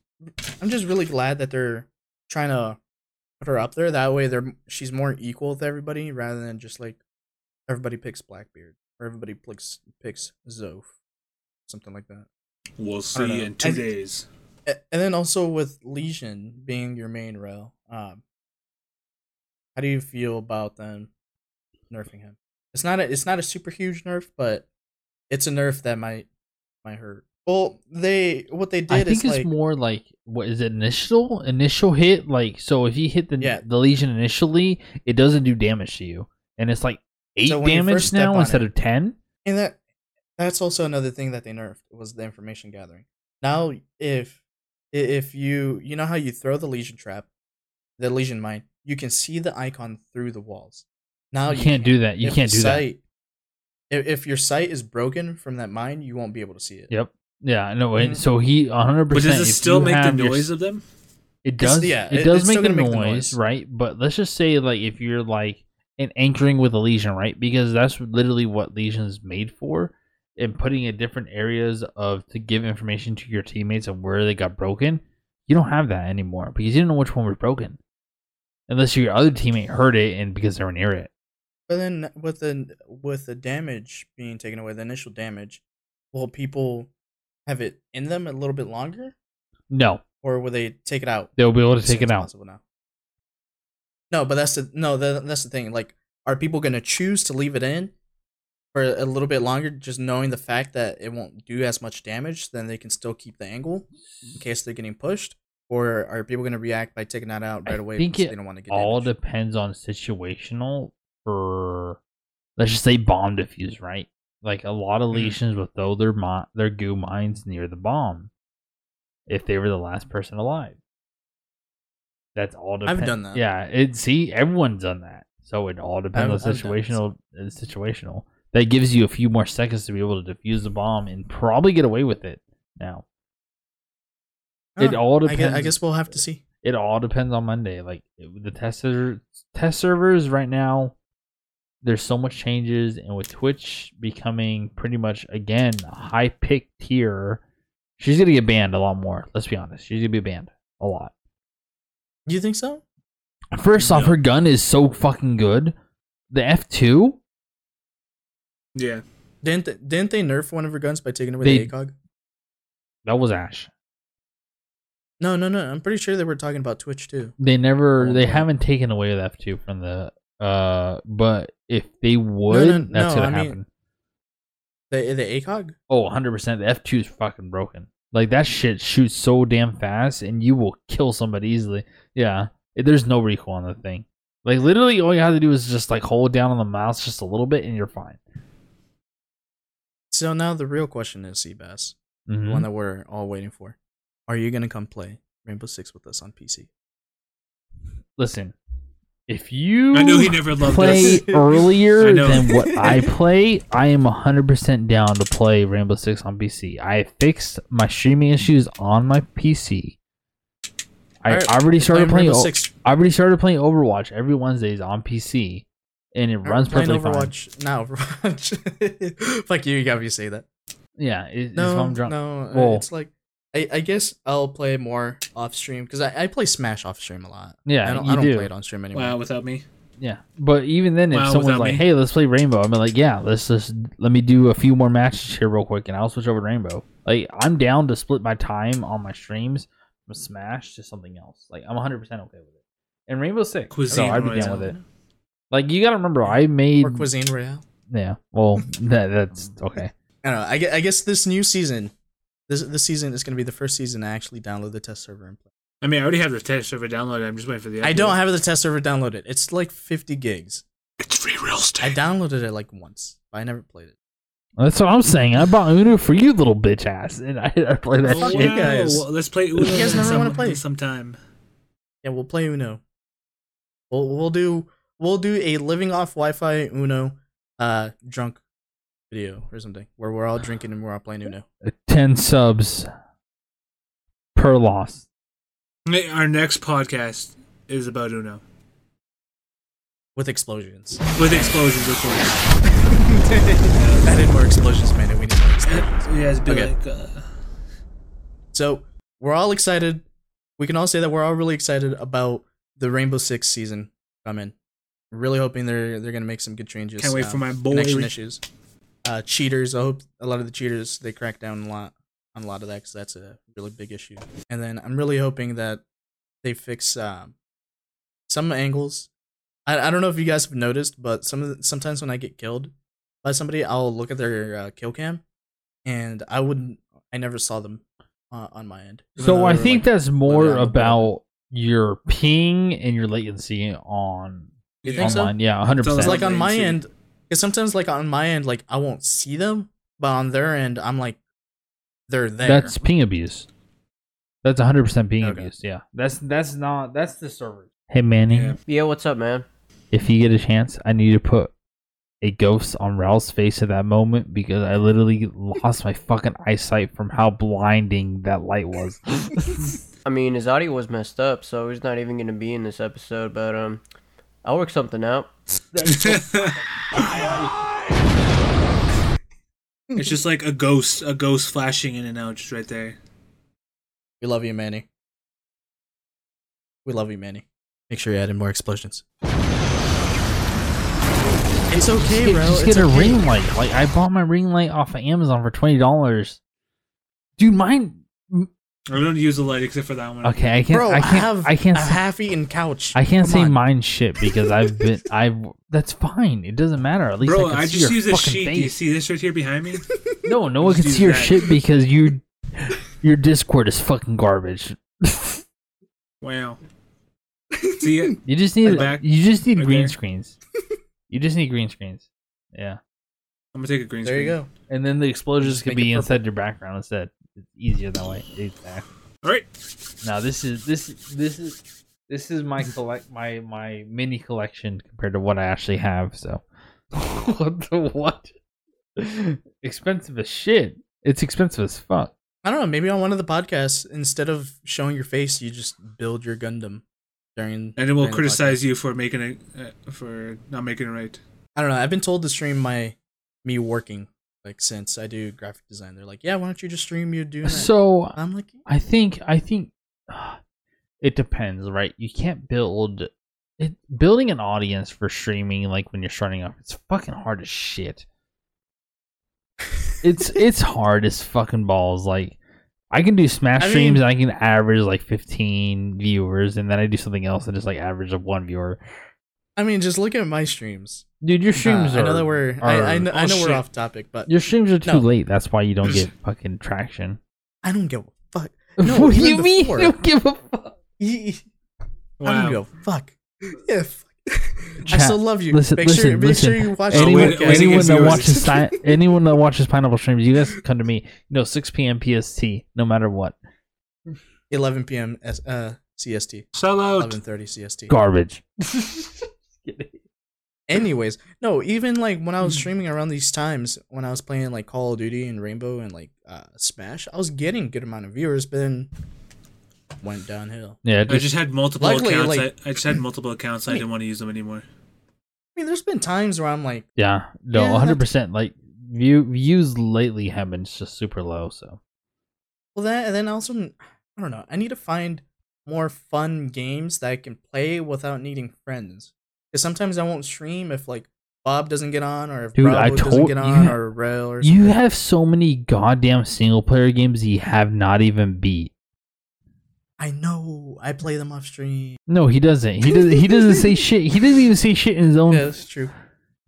I'm just really glad that they're trying to put her up there. That way, they're she's more equal with everybody rather than just like everybody picks Blackbeard or everybody picks picks Zoph, something like that. we'll see in two I- days. And then also with Lesion being your main rail, um, how do you feel about them nerfing him? It's not a it's not a super huge nerf, but it's a nerf that might might hurt. Well, they what they did I think is it's like more like what is it initial initial hit like so if you hit the Yeah. the lesion initially it doesn't do damage to you and it's like eight So damage now instead it- of ten. and that that's also another thing that they nerfed was the information gathering. Now, if if you you know how you throw the lesion trap, the lesion mine, you can see the icon through the walls. Now you can't do that. You If can't the do that. If, if your sight is broken from that mine, you won't be able to see it. Yep. Yeah. No. Mhm. And so he 100. But percent does it still make the noise of them? It does. yeah, it it- does make still the make the noise. right? But let's just say like if you're like an anchoring with a lesion, right? Because that's literally what lesions made for. And putting in different areas of to give information to your teammates of where they got broken, you don't have that anymore because you don't know which one was broken, unless your other teammate heard it and because they were near it. But then with the with the damage being taken away, the initial damage, will people have it in them a little bit longer, No, or will they take it out? they'll be able to take it out. now? No, but that's the no. That, that's the thing. Like, are people gonna choose to leave it in for a little bit longer, just knowing the fact that it won't do as much damage? Then they can still keep the angle in case they're getting pushed. Or are people gonna react by taking that out I right away think it they don't want to get all damaged? depends on situational for let's just say bomb defuse, right? Like a lot of Mhm. lesions will throw their mi- their goo mines near the bomb if they were the last person alive. That's all. I've done that. Yeah, it. See, everyone's done that. So it all depends I've- on situational. It's situational. That gives you a few more seconds to be able to defuse the bomb and probably get away with it. Now it all I guess, I guess we'll have to see. it all depends on Monday. Like the test test servers right now, there's so much changes, and with Twitch becoming pretty much again a high pick tier, she's gonna get banned a lot more. Let's be honest, she's gonna be banned a lot. Do you think so? First off, No. her gun is so fucking good. The F two, Yeah. Didn't they, didn't they nerf one of her guns by taking away They- the ACOG? that was Ash. No, no, no. I'm pretty sure they were talking about Twitch too. They never, Oh, they boy. haven't taken away the F two from the. Uh, but if they would, no, that's no, gonna I mean- happen. The the ACOG. Oh, 100%. The F2 is fucking broken. Like, that shit shoots so damn fast, and you will kill somebody easily. Yeah. There's no recoil on the thing. Like, literally, all you have to do is just, like, hold down on the mouse just a little bit, and you're fine. So now the real question is, Seabass, the Mhm. one that we're all waiting for. Are you gonna come play Rainbow Six with us on PC? Listen, if you I knew he never loved play us. earlier than what I play, I am 100% down to play Rainbow Six on PC. I fixed my streaming issues on my PC. I Alright, already we're started playing. Rainbow I already started playing Overwatch every Wednesdays on PC, and it Alright, runs we're playing perfectly fine. Overwatch. Not Overwatch. Fuck you. You got me to say that. Yeah, it, it's No, home drunk. no. Well- it's like I, I guess I'll play more off stream because I, I play Smash off stream a lot. Yeah, I don't, you I don't do. play it on stream anymore. Wow, without me. Yeah, but even then, if Wow, someone's without like, me. "Hey, let's play Rainbow," I'm like, "Yeah, let's just let me do a few more matches here real quick, and I'll switch over to Rainbow." Like, I'm down to split my time on my streams from Smash to something else. Like, I'm 100 percent okay with it. And Rainbow Six, so Cuisine I'd be down Royale. with it. Like, you gotta remember, I made Or Cuisine Royale. yeah. Well, that that's okay. I don't know. I, gue- I guess this new season, this this season is going to be the first season to actually download the test server and play. I mean, I already have the test server downloaded. I'm just waiting for the. I don't have the test server downloaded. It's like 50 gigs. It's free real estate. I downloaded it like once, but I never played it. That's what I'm saying. I bought Uno for you, little bitch ass, and I, I play that Oh, Oh, shit. you guys. Well, let's play Uno. You guys never some, wanna play. sometime. Yeah, we'll play Uno. We'll we'll do we'll do a living off Wi-Fi Uno uh drunk video or something where we're all drinking and we're all playing Uno. Ten subs per loss. Our next podcast is about Uno with explosions. with explosions, of course. I need more explosions, man. We need more explosions. Yeah, it's be Okay. like. Uh, So we're all excited. We can all say that we're all really excited about the Rainbow Six season coming. Really hoping they're they're gonna make some good changes. Can't wait uh, for my boy. connection issues. Uh, cheaters. I hope a lot of the cheaters they crack down a lot on a lot of that because that's a really big issue. And then I'm really hoping that they fix um, some angles. I, I don't know if you guys have noticed, but some of the, sometimes when I get killed by somebody, I'll look at their uh, kill cam, and I wouldn't. I never saw them uh, on my end. So I were, think like- that's more literally on the about your ping and your latency on You think so? online. Yeah, hundred So It's percent. like on my latency. end, because sometimes like on my end, like I won't see them, but on their end, I'm like, they're there. That's ping abuse. That's 100 percent being Okay. abused. Yeah, that's that's not that's the server. Hey Manny, Yeah. Yeah, what's up, man? if you get a chance, I need to put a ghost on Ralph's face at that moment because I literally lost my fucking eyesight from how blinding that light was. I mean, his audio was messed up, so he's not even gonna be in this episode. But um, I'll work something out. It's just like a ghost, a ghost flashing in and out, just right there. We love you, Manny. We love you, Manny. Make sure you add in more explosions. It's okay, just bro. Get, just it's get a okay. ring light. Like I bought my ring light off of Amazon for twenty dollars. Dude, mine. I don't use the light except for that one. Okay, I can't. Bro, I I, can't. have I can't. a say- half-eaten couch. I can't Come say on. mine shit because I've been. I've. That's fine. It doesn't matter. At least Bro, I, can I see just your use a fucking sheet. Face. Do you see this right here behind me? No, no one can Just see your use that. shit because you. Your Discord is fucking garbage. wow. See it? You just need. Back- you just need right green there. screens. You just need green screens. Yeah, I'm gonna take a green screen. There you go. and then the explosions Just could make it be purple. inside your background instead. It's easier that way. Exactly. All right. Now this is this this is this is my collect my my mini collection compared to what I actually have. So what the what? expensive as shit. It's expensive as fuck. I don't know. Maybe on one of the podcasts, instead of showing your face, you just build your Gundam during. And then we'll criticize you for making it, uh, for not making it right. I don't know. I've been told to stream my me working like since I do graphic design. They're like, yeah, why don't you just stream you doing that? So I'm like, I think I think it depends, right? You can't build it building an audience for streaming like when you're starting off. It's fucking hard as shit. It's it's hard as fucking balls. Like I can do smash I mean- streams and I can average like 15 viewers, and then I do something else and just like average of one viewer. I mean, just look at my streams. Dude, your streams Uh, are. I know that we're. I, I are- know, I oh, know we're off topic, but Your streams are too No. late. That's why you don't get fucking traction. I don't give a fuck. No, what do even you mean? before. You don't give a fuck. I don't give a fuck. Yeah, fuck. I still love you. listen- make sure, listen, make listen. sure you watch Oh, anyone, wait- wait, anyone that watches si- anyone that watches pineapple streams, you guys come to me. You know, 6 p.m. PST, no matter what. 11 p.m. S- uh, CST. Sell out. 11:30 CST. Garbage. Anyways, no, even like when I Hmm. was streaming around these times, when I was playing like Call of Duty and Rainbow and like uh, Smash, I was getting a good amount of viewers, but then went downhill. yeah, I just, just had multiple Luckily, accounts. like- I, I just had multiple accounts. I didn't want to use them anymore. I mean, there's been times where I'm like, yeah, no, Yeah, 100. percent Like view views lately have been just super low. So well, that, and then also, I don't know, I need to find more fun games that I can play without needing friends. Because sometimes I won't stream if like Bob doesn't get on, or if Dude, Bravo I doesn't told- get you on, ha- or Rail, or something. you have so many goddamn single player games you have not even beat. I know. I play them off stream. No, he doesn't. He doesn't. He doesn't say shit. He doesn't even say shit in his own. Yeah, that's true.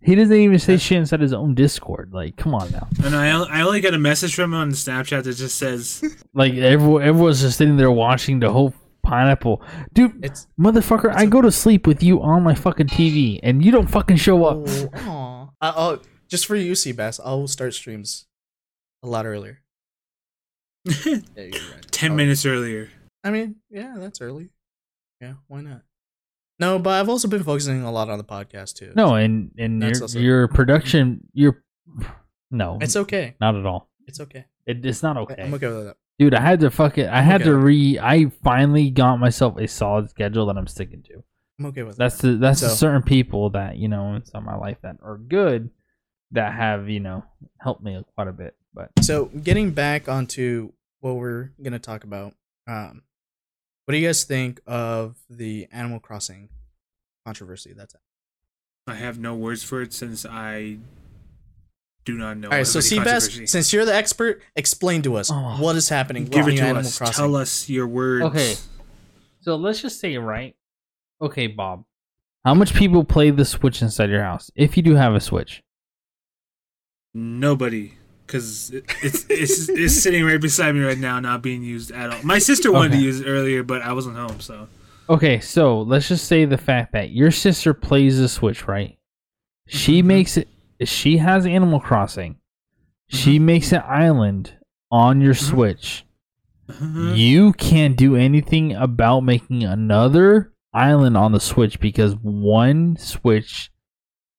He doesn't even say shit inside his own Discord. Like, come on now. And I, I only got a message from him on Snapchat that just says, Like everyone, everyone's just sitting there watching the whole pineapple, dude. It's Motherfucker, I a- go to sleep with you on my fucking TV, and you don't fucking show up. oh, aw. I- I'll just for you, Seabass. I'll start streams a lot earlier. Yeah, right. 10 I'll- minutes earlier. I mean, yeah, that's early. Yeah, why not? No, but I've also been focusing a lot on the podcast too. No, and and your also- your production, your no, it's okay. not at all. It's okay. It, it's not okay, I'm okay with that. Dude. I had to fuck it. I had okay. to re. I finally got myself a solid schedule that I'm sticking to. I'm okay with that. That's the that's the certain people that you know inside my life that are good, that have you know helped me quite a bit. But So, getting back onto what we're gonna talk about, um, what do you guys think of the Animal Crossing controversy? That's it. I have no words for it since I do not know. All right. So, of any Seabass, since you're the expert, explain to us Oh. what is happening give with it the to Animal us. Crossing. Tell us your words. Okay. so let's just say right. Okay, Bob. How much people play the Switch inside your house? If you do have a Switch, Nobody, because it, it's it's it's sitting right beside me right now, not being used at all. My sister wanted to use it earlier, but I wasn't home, so Okay, so let's just say the fact that your sister plays the Switch, right? She Mhm. makes it. She has Animal Crossing. She makes an island on your Switch. Uh-huh. You can't do anything about making another island on the Switch because one Switch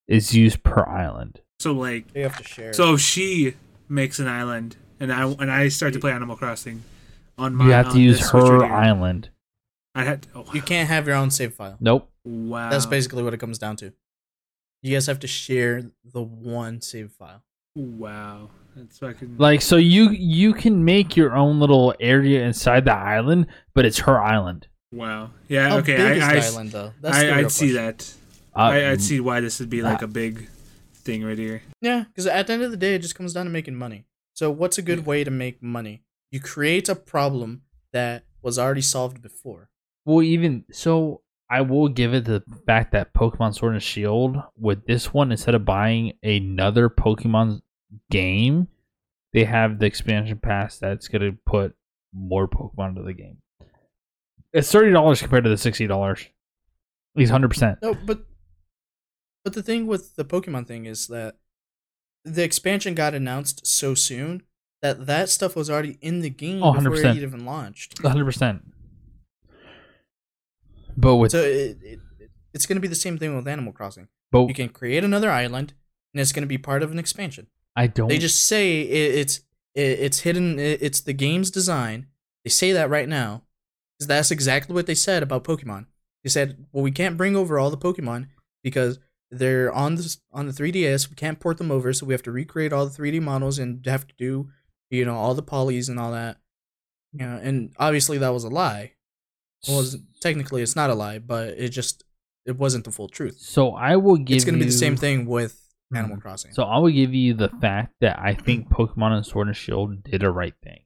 is used per island. So like, You have to share. so if she makes an island and I and I start to play Animal Crossing on my You have to use her island. I had oh, you can't have your own save file. Nope. wow. That's basically what it comes down to. You guys have to share the one save file. wow. That's fucking Like so you you can make your own little area inside the island, but it's her island. wow. Yeah. How okay. big is I, I, the island though? That's I the real I'd see that. Uh, I, I'd see why this would be like uh, a big thing right here. Yeah, because at the end of the day, it just comes down to making money. So, what's a good way to make money? You create a problem that was already solved before. Well, even so, I will give it the fact that Pokemon Sword and Shield with this one, instead of buying another Pokemon game, they have the expansion pass that's gonna put more Pokemon into the game. It's thirty dollars compared to the sixty dollars. He's hundred percent. No, but but the thing with the Pokemon thing is that the expansion got announced so soon that that stuff was already in the game Oh, before 100%. it even launched. hundred percent. But with So it, it, it's going to be the same thing with Animal Crossing. but You can create another island, and it's going to be part of an expansion. I don't. They just say it, it's it, it's hidden. It, it's the game's design. They say that right now, because that's exactly what they said about Pokemon. They said, "Well, we can't bring over all the Pokemon because they're on the on the 3DS. We can't port them over, so we have to recreate all the 3D models and have to do, you know, all the polys and all that. You know, and obviously that was a lie. Well, it's- technically it's not a lie, but it just it wasn't the full truth. so I will give. it's going to be the same thing with Mhm. Animal Crossing. So I will give you the fact that I think Pokemon and Sword and Shield did a right thing.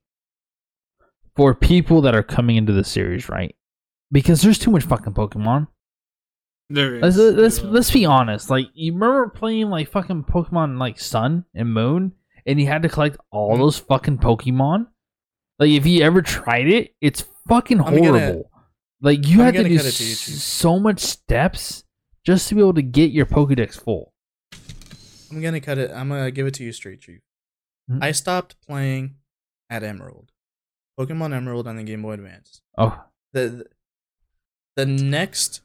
For people that are coming into the series, right? Because there's too much fucking Pokemon. There is. Let's let's, let's be honest. Like you remember playing like fucking Pokemon like Sun and Moon, and you had to collect all Mhm. those fucking Pokemon. Like if you ever tried it, it's fucking I'm gonna- horrible. Like you I'm had to do to you, Chief. s- so much steps just to be able to get your Pokedex full. I'm gonna cut it. I'm gonna give it to you straight, Chief. Mhm. I stopped playing at Emerald, Pokemon Emerald on the Game Boy Advance. Oh, The the next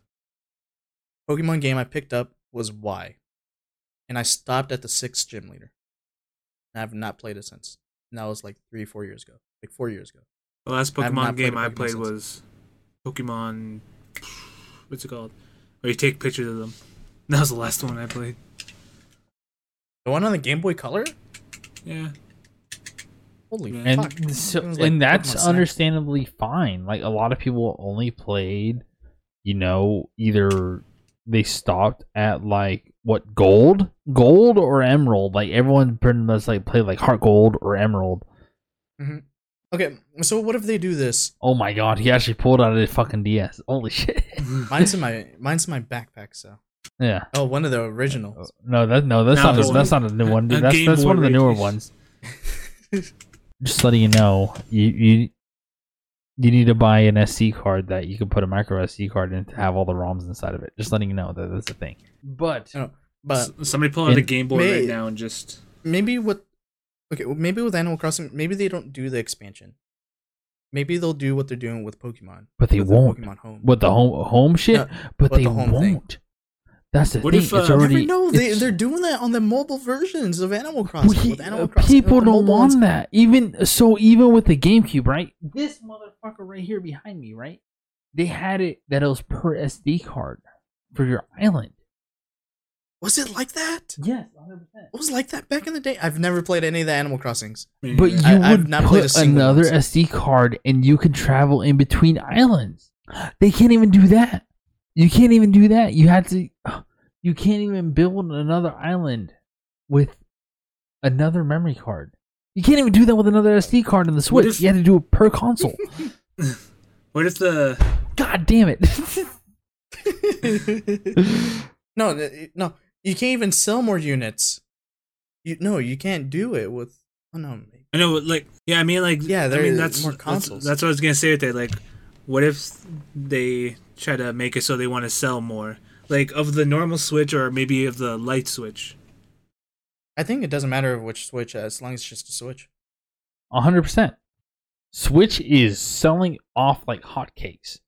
Pokemon game I picked up was Y, and I stopped at the sixth gym leader. And I've not played it since. And that was like three, four years ago, like four years ago. The last I have not Pokemon game a I Pokemon played since. was Pokemon. What's it called? Where you take pictures of them. That was the last one I played. The one on the Game Boy Color. Yeah. Holy Yeah. and fuck! so, like and that's Pokemon Snap. understandably fine. Like a lot of people only played, you know, either they stopped at like what gold, gold or emerald. Like everyone pretty much like played like heart gold or emerald. Mm-hmm. Okay, so what if they do this? Oh my god, he actually pulled out his fucking DS. Holy shit! Mine's in my mine's in my backpack. So yeah. oh, one of the originals. Oh, no, that no, that's Now not a, the that's not a new one. Dude. That's that's one of the newer ones. Just letting you know, you you you need to buy an SD card that you can put a micro SD card in to have all the ROMs inside of it. Just letting you know that that's a thing. But Oh, but S- Somebody pull out a Game Boy May- right now and just. maybe what okay well, maybe with animal crossing maybe they don't do the expansion maybe they'll do what they're doing with pokemon But they with won't. pokemon home with the home home shit, No, but with they the home won't. thing. That's the What thing. if, it's uh, You already never know they, it's- they're doing that on the mobile versions of animal crossing he- with animal uh, crossing people don't want ones. that. Even so, even with the GameCube, right? This motherfucker right here behind me, right? They had it that it was per SD card for your island. Was it like that Yes, hundred percent. it was like that back in the day i've never played any of the animal crossings But you I- I've would not put another one. SD card, and you could travel in between islands. They can't even do that. You can't even do that. You had to. You can't even build another island with another memory card. You can't even do that with another SD card in the Switch. if- you had to do it per console. What if the. God damn it! no no you can't even sell more units you no you can't do it with oh no I know, like, yeah, I mean, like, Yeah, I mean, that's, more consoles. That's, what I was gonna say with that. Like, what if they try to make it so they want to sell more, like of the normal Switch or maybe of the light Switch? i think it doesn't matter which switch as long as it's just a switch hundred percent. Switch is selling off like hotcakes.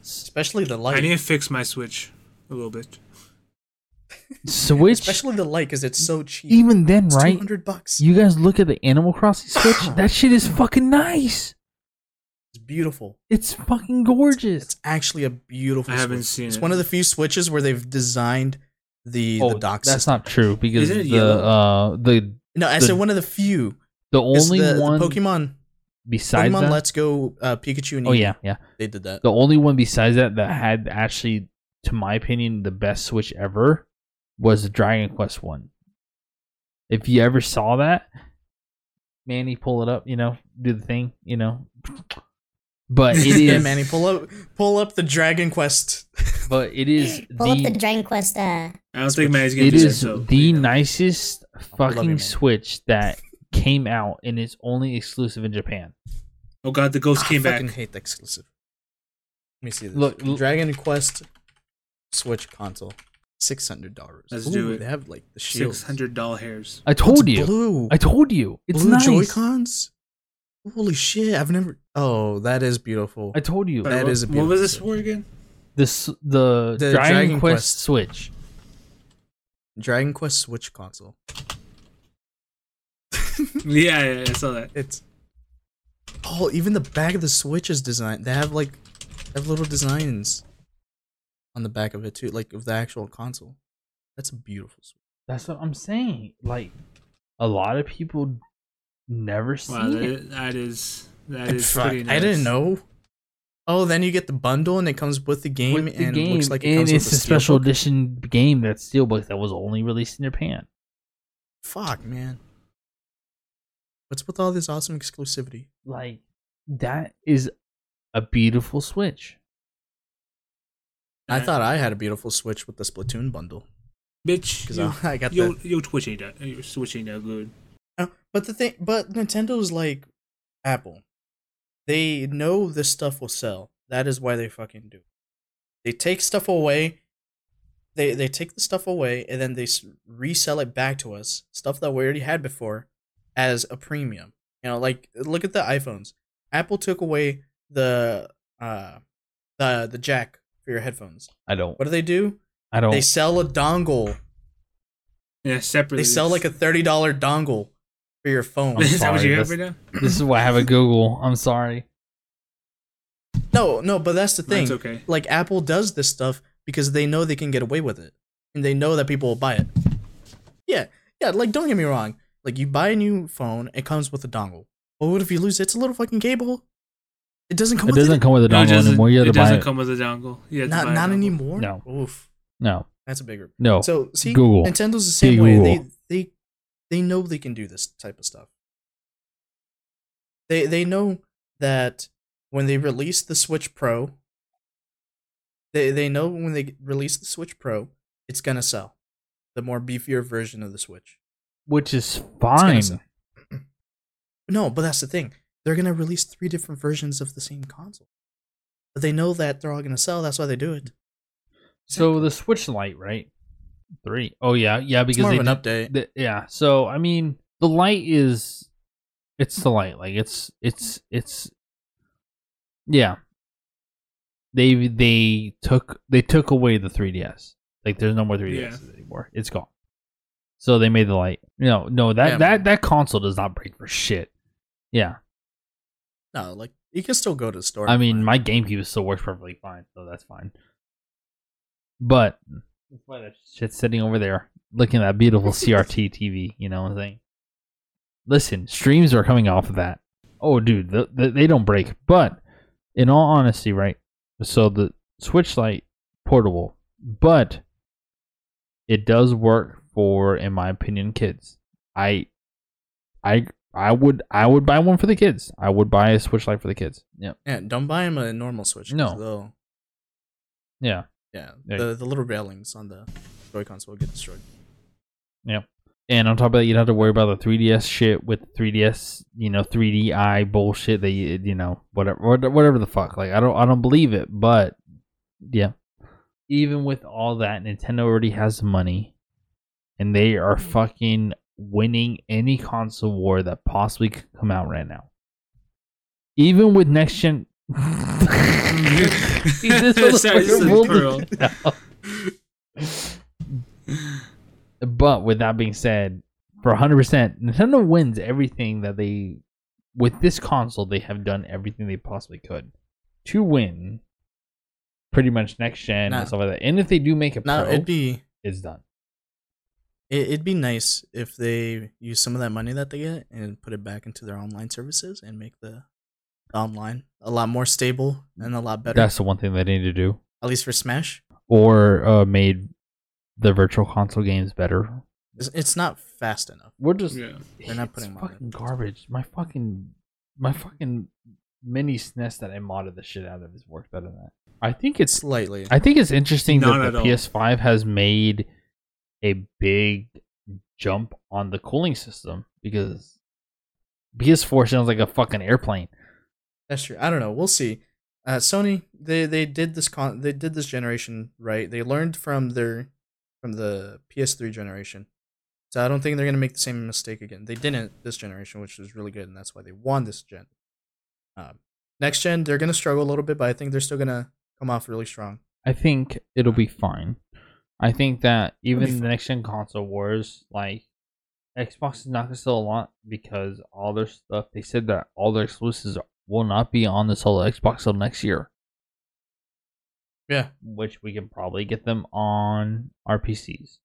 Especially the light. I need to fix my Switch a little bit. Switch, Especially the light because it's so cheap. even then, It's right? 200 bucks. You guys look at the Animal Crossing Switch. that shit is fucking nice. It's beautiful. It's fucking gorgeous. It's actually a beautiful I haven't Switch. seen It's it. one of the few Switches where they've designed the, oh, the dock that's system. not true because Isn't it the uh the No, I the- said one of the few. the 'Cause only the, the one Pokemon, besides Pokemon that. Let's Go uh, Pikachu and oh yeah, yeah. they did that. The only one besides that that had actually, to my opinion, the best Switch ever was the Dragon Quest one. If you ever saw that, Manny, pull it up. You know, do the thing. You know, but it yeah, is. Manny, pull up, pull up the Dragon Quest. But it is Pull up the the. Dragon Quest. Uh, I don't Switch. think Manny's gonna It do that. is So the you know. nicest fucking man. Switch that came out, and it's only exclusive in Japan. Oh god, the ghost Ah, came I back. fucking hate the exclusive. Let me see this. Look, look- Dragon Quest Switch console, six hundred dollars. Let's do it. They have like the shield. Six hundred doll hairs. I told you. Blue. I told you. It's blue nice. Joy Cons. Holy shit! I've never. Oh, that is beautiful. I told you. That what, is a What was this for again? This the, The Dragon, Dragon Quest, Quest. Switch. Dragon Quest Switch console. Yeah, yeah, I saw that. It's oh, even the back of the Switch is designed. They have like they have little designs on the back of it too, like of the actual console. That's a beautiful Switch. That's what I'm saying. Like a lot of people never see Wow, that it. is, that is that And is fuck, pretty I didn't know. Oh, then you get the bundle and it comes with the game with the and game, it looks like it and comes it's with a special steelbook. edition game that's steelbook that was only released in Japan. Fuck, man. What's with all this awesome exclusivity? Like that is a beautiful Switch. I Uh, thought I had a beautiful Switch with the Splatoon bundle bitch. because You, I, I got yo, that. yo, Twitch ain't that. Your Switch ain't that good. Uh, But the thing, but Nintendo's like Apple. They know this stuff will sell. That is why they fucking do. it. They take stuff away. They they take the stuff away and then they resell it back to us. Stuff that we already had before, as a premium. You know, like look at the iPhones. Apple took away the uh the the jack for your headphones. I don't. What do they do? I don't. They sell a dongle. Yeah, separately. They sell like a thirty dollar dongle for your phone. I'm Is that what you have right now? this is why I have a Google. I'm sorry. No, no, but that's the thing. That's okay. Like Apple does this stuff because they know they can get away with it, and they know that people will buy it. Yeah, yeah. Like don't get me wrong. Like you buy a new phone, it comes with a dongle. But what if you lose it? It's a little fucking cable. It doesn't come It with doesn't it. come with a No, it dongle doesn't, anymore. You have it to buy doesn't it. come with a dongle. Yeah, not not dongle. anymore. No. Oof, No, that's a bigger. no. So see, Google. Nintendo's the same Big way. Google. They they they know they can do this type of stuff. They they know that when they release the Switch Pro, they they know when they release the Switch Pro, it's gonna sell. The more beefier version of the Switch. Which is fine. sell. No, but that's the thing. They're gonna release three different versions of the same console. But they know that they're all gonna sell. That's why they do it. So the Switch Lite, right? Three. Oh yeah, yeah. It's Because more they of an did- update. the- yeah. So I mean, the light is, it's the light. Like it's it's it's, yeah. They they took they took away the 3ds. Like there's no more 3ds anymore. It's gone. So they made the light. No, no that Yeah. that that console does not break for shit. Yeah. No, like you can still go to the store. I mean, find my GameCube still works perfectly fine, so that's fine. But that's why that shit's sitting over there, looking at that beautiful CRT TV. You know what I'm saying? Listen, streams are coming off of that. Oh, dude, the, the, they don't break. But in all honesty, right? So the Switch Lite portable, but it does work for, in my opinion, kids. I, I, I would, I would buy one for the kids. I would buy a Switch Lite for the kids. Yeah, Yeah, don't buy him a normal Switch. No. they'll- yeah. yeah, Yeah. the the little railings on the Joy Cons will get destroyed. Yeah. And on top of that, you don't have to worry about the 3DS shit with 3DS, you know, 3DI bullshit. That you, you know, whatever, whatever the fuck. Like, I don't, I don't believe it, but yeah. Even with all that, Nintendo already has money, and they are mm-hmm. fucking winning any console war that possibly could come out right now. even with next gen. Sorry, this is motherfucker rolled it But with that being said, for 100%, Nintendo wins everything that they. With this console, they have done everything they possibly could to win pretty much next gen Nah. and stuff like that. And if they do make a No, pro, it'd be it's done. It, it'd be nice if they use some of that money that they get and put it back into their online services and make the online a lot more stable and a lot better. That's the one thing they need to do. At least for Smash, Or uh, made the virtual console games better. it's, it's not fast enough. We're just Yeah. They're not putting them on fucking garbage. My fucking my fucking mini SNES that I modded the shit out of is works better than that. I think it's Slightly. I think it's interesting Not that the all. PS5 has made a big jump on the cooling system because PS4 sounds like a fucking airplane. That's true. I don't know. We'll see. Uh, Sony, they they did this con they did this generation right. They learned from their from the PS3 generation. So I don't think they're gonna make the same mistake again. They didn't this generation, which was really good, and that's why they won this gen. Um, next gen, they're gonna struggle a little bit, but I think they're still gonna come off really strong. I think it'll be fine. I think that even the next gen console wars, like Xbox is not gonna sell a lot because all their stuff. They said that all their exclusives will not be on the solo Xbox till next year, Yeah, which we can probably get them on our PCs.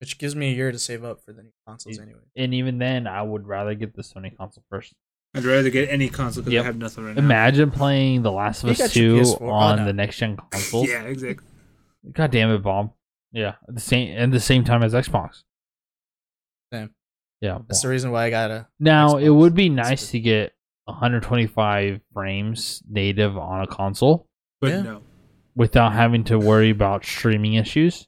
which gives me a year to save up for the new consoles It- anyway. And even then, I would rather get the Sony console first. I'd rather get any console because Yep. I have nothing right now. Imagine playing The Last of You Us 2 PS4. Oh, on no. the next gen consoles. Yeah, exactly. God damn it, Bob. Yeah, at the same at the same time as Xbox. Same. Yeah. That's the reason why I gotta. Now it would be nice to get 125 frames native on a console But Yeah. no. without having to worry about streaming issues.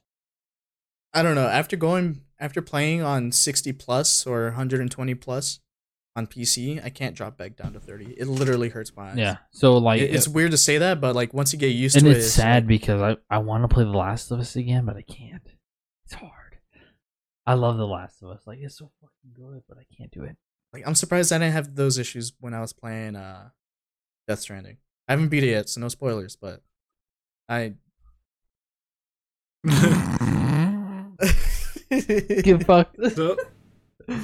I don't know. After going after playing on 60 plus or 120 plus on PC, I can't drop back down to 30. It literally hurts my eyes. Yeah. So like It- it's weird to say that, but like once you get used and to it, it's sad like- because I I want to play The Last of Us again, but I can't. It's hard. I love The Last of Us. Like it's so fucking good, but I can't do it. like I'm surprised I didn't have those issues when I was playing uh Death Stranding. I haven't beat it yet, so no spoilers, but I Give fuck. so,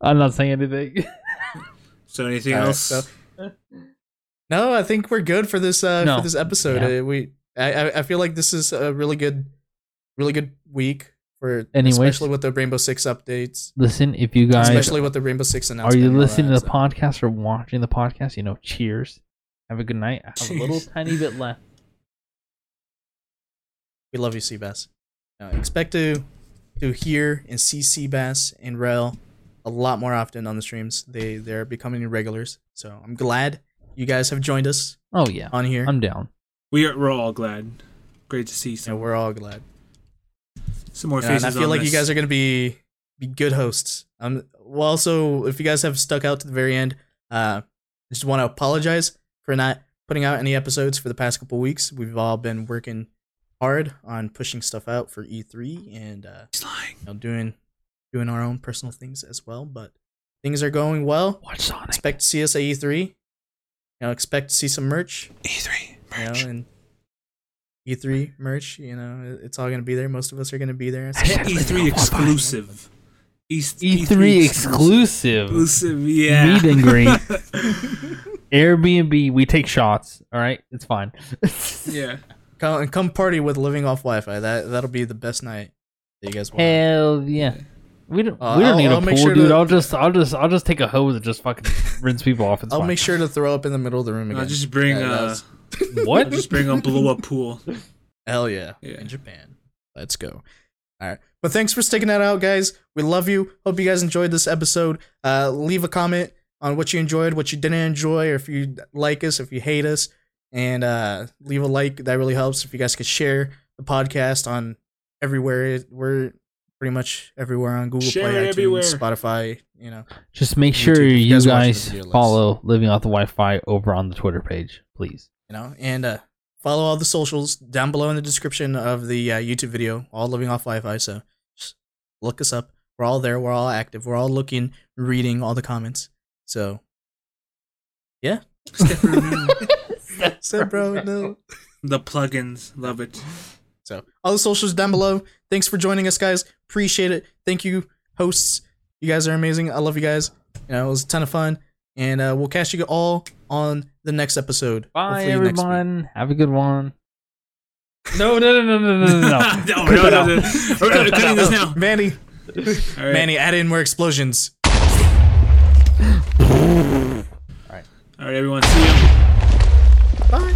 I'm not saying anything. so anything Alright, else? so- No, I think we're good for this uh No. for this episode. Yeah. Uh, we I I- I feel like this is a really good really good week for Anyways. especially with the Rainbow Six updates. Listen, if you guys especially with the Rainbow Six are you and all listening to the so. podcast or watching the podcast, you know, cheers. Have a good night. I have a little tiny bit left. We love you, Seabass. Uh, expect to to hear and see Seabass and Rel a lot more often on the streams. They they're becoming regulars. So I'm glad you guys have joined us Oh yeah, on here. I'm down. we are we're all glad. Great to see Yeah, we're all glad. some more Yeah, and faces. I feel on like you guys are gonna be be good hosts. Um, well, also if you guys have stuck out to the very end, uh, I just want to apologize for not putting out any episodes for the past couple weeks. We've all been working hard on pushing stuff out for E3 and uh, He's lying. you know, doing doing our own personal things as well. But things are going well. Watch Sonic. Expect to see us at E3. You know, expect to see some merch. E3 merch. You know, and E3 merch. You know, it's all gonna be there. Most of us are gonna be there. So- E3 exclusive. East, E3 exclusive. Exclusive, yeah. Meet and greet. Airbnb. We take shots. All right, it's fine. yeah. Come come party with living off Wi-Fi. That that'll be the best night that you guys want. Hell yeah. We don't. Uh, we don't I'll- need I'll a make pool, sure dude. to- I'll just. I'll just. I'll just take a hose and just fucking rinse people off. It's I'll fine. make sure to throw up in the middle of the room again. I'll just bring Yeah, uh, that's- what? just bring a blow up pool. Hell yeah. Yeah. In Japan. Let's go. All right. But thanks for sticking that out, guys. We love you. Hope you guys enjoyed this episode. Uh, leave a comment on what you enjoyed, what you didn't enjoy, or if you like us, if you hate us. And uh, leave a like. That really helps. If you guys could share the podcast on everywhere. We're pretty much everywhere on Google Share Play, it iTunes, everywhere. Spotify, you know. Just make sure YouTube, you you guys guys follow Living Off the Wi-Fi over on the Twitter page, please. you know and uh follow all the socials down below in the description of the uh, youtube video all living off wi-fi so just look us up we're all there we're all active we're all looking reading all the comments so Yeah. Step Bruno. So, bro, no. the plugins, love it. So all the socials down below. Thanks for joining us, guys. Appreciate it. Thank you, hosts. You guys are amazing. I love you guys. You know, it was a ton of fun. And uh, we'll catch you all on the next episode. Bye, Hopefully next week. everyone. Have a good one. No, no, no, no, no, no, no, no. no, Cut no, that no, out. no. We're cutting- cutting this now. Manny, All right. Manny, add in more explosions. All right, everyone. See you. Bye.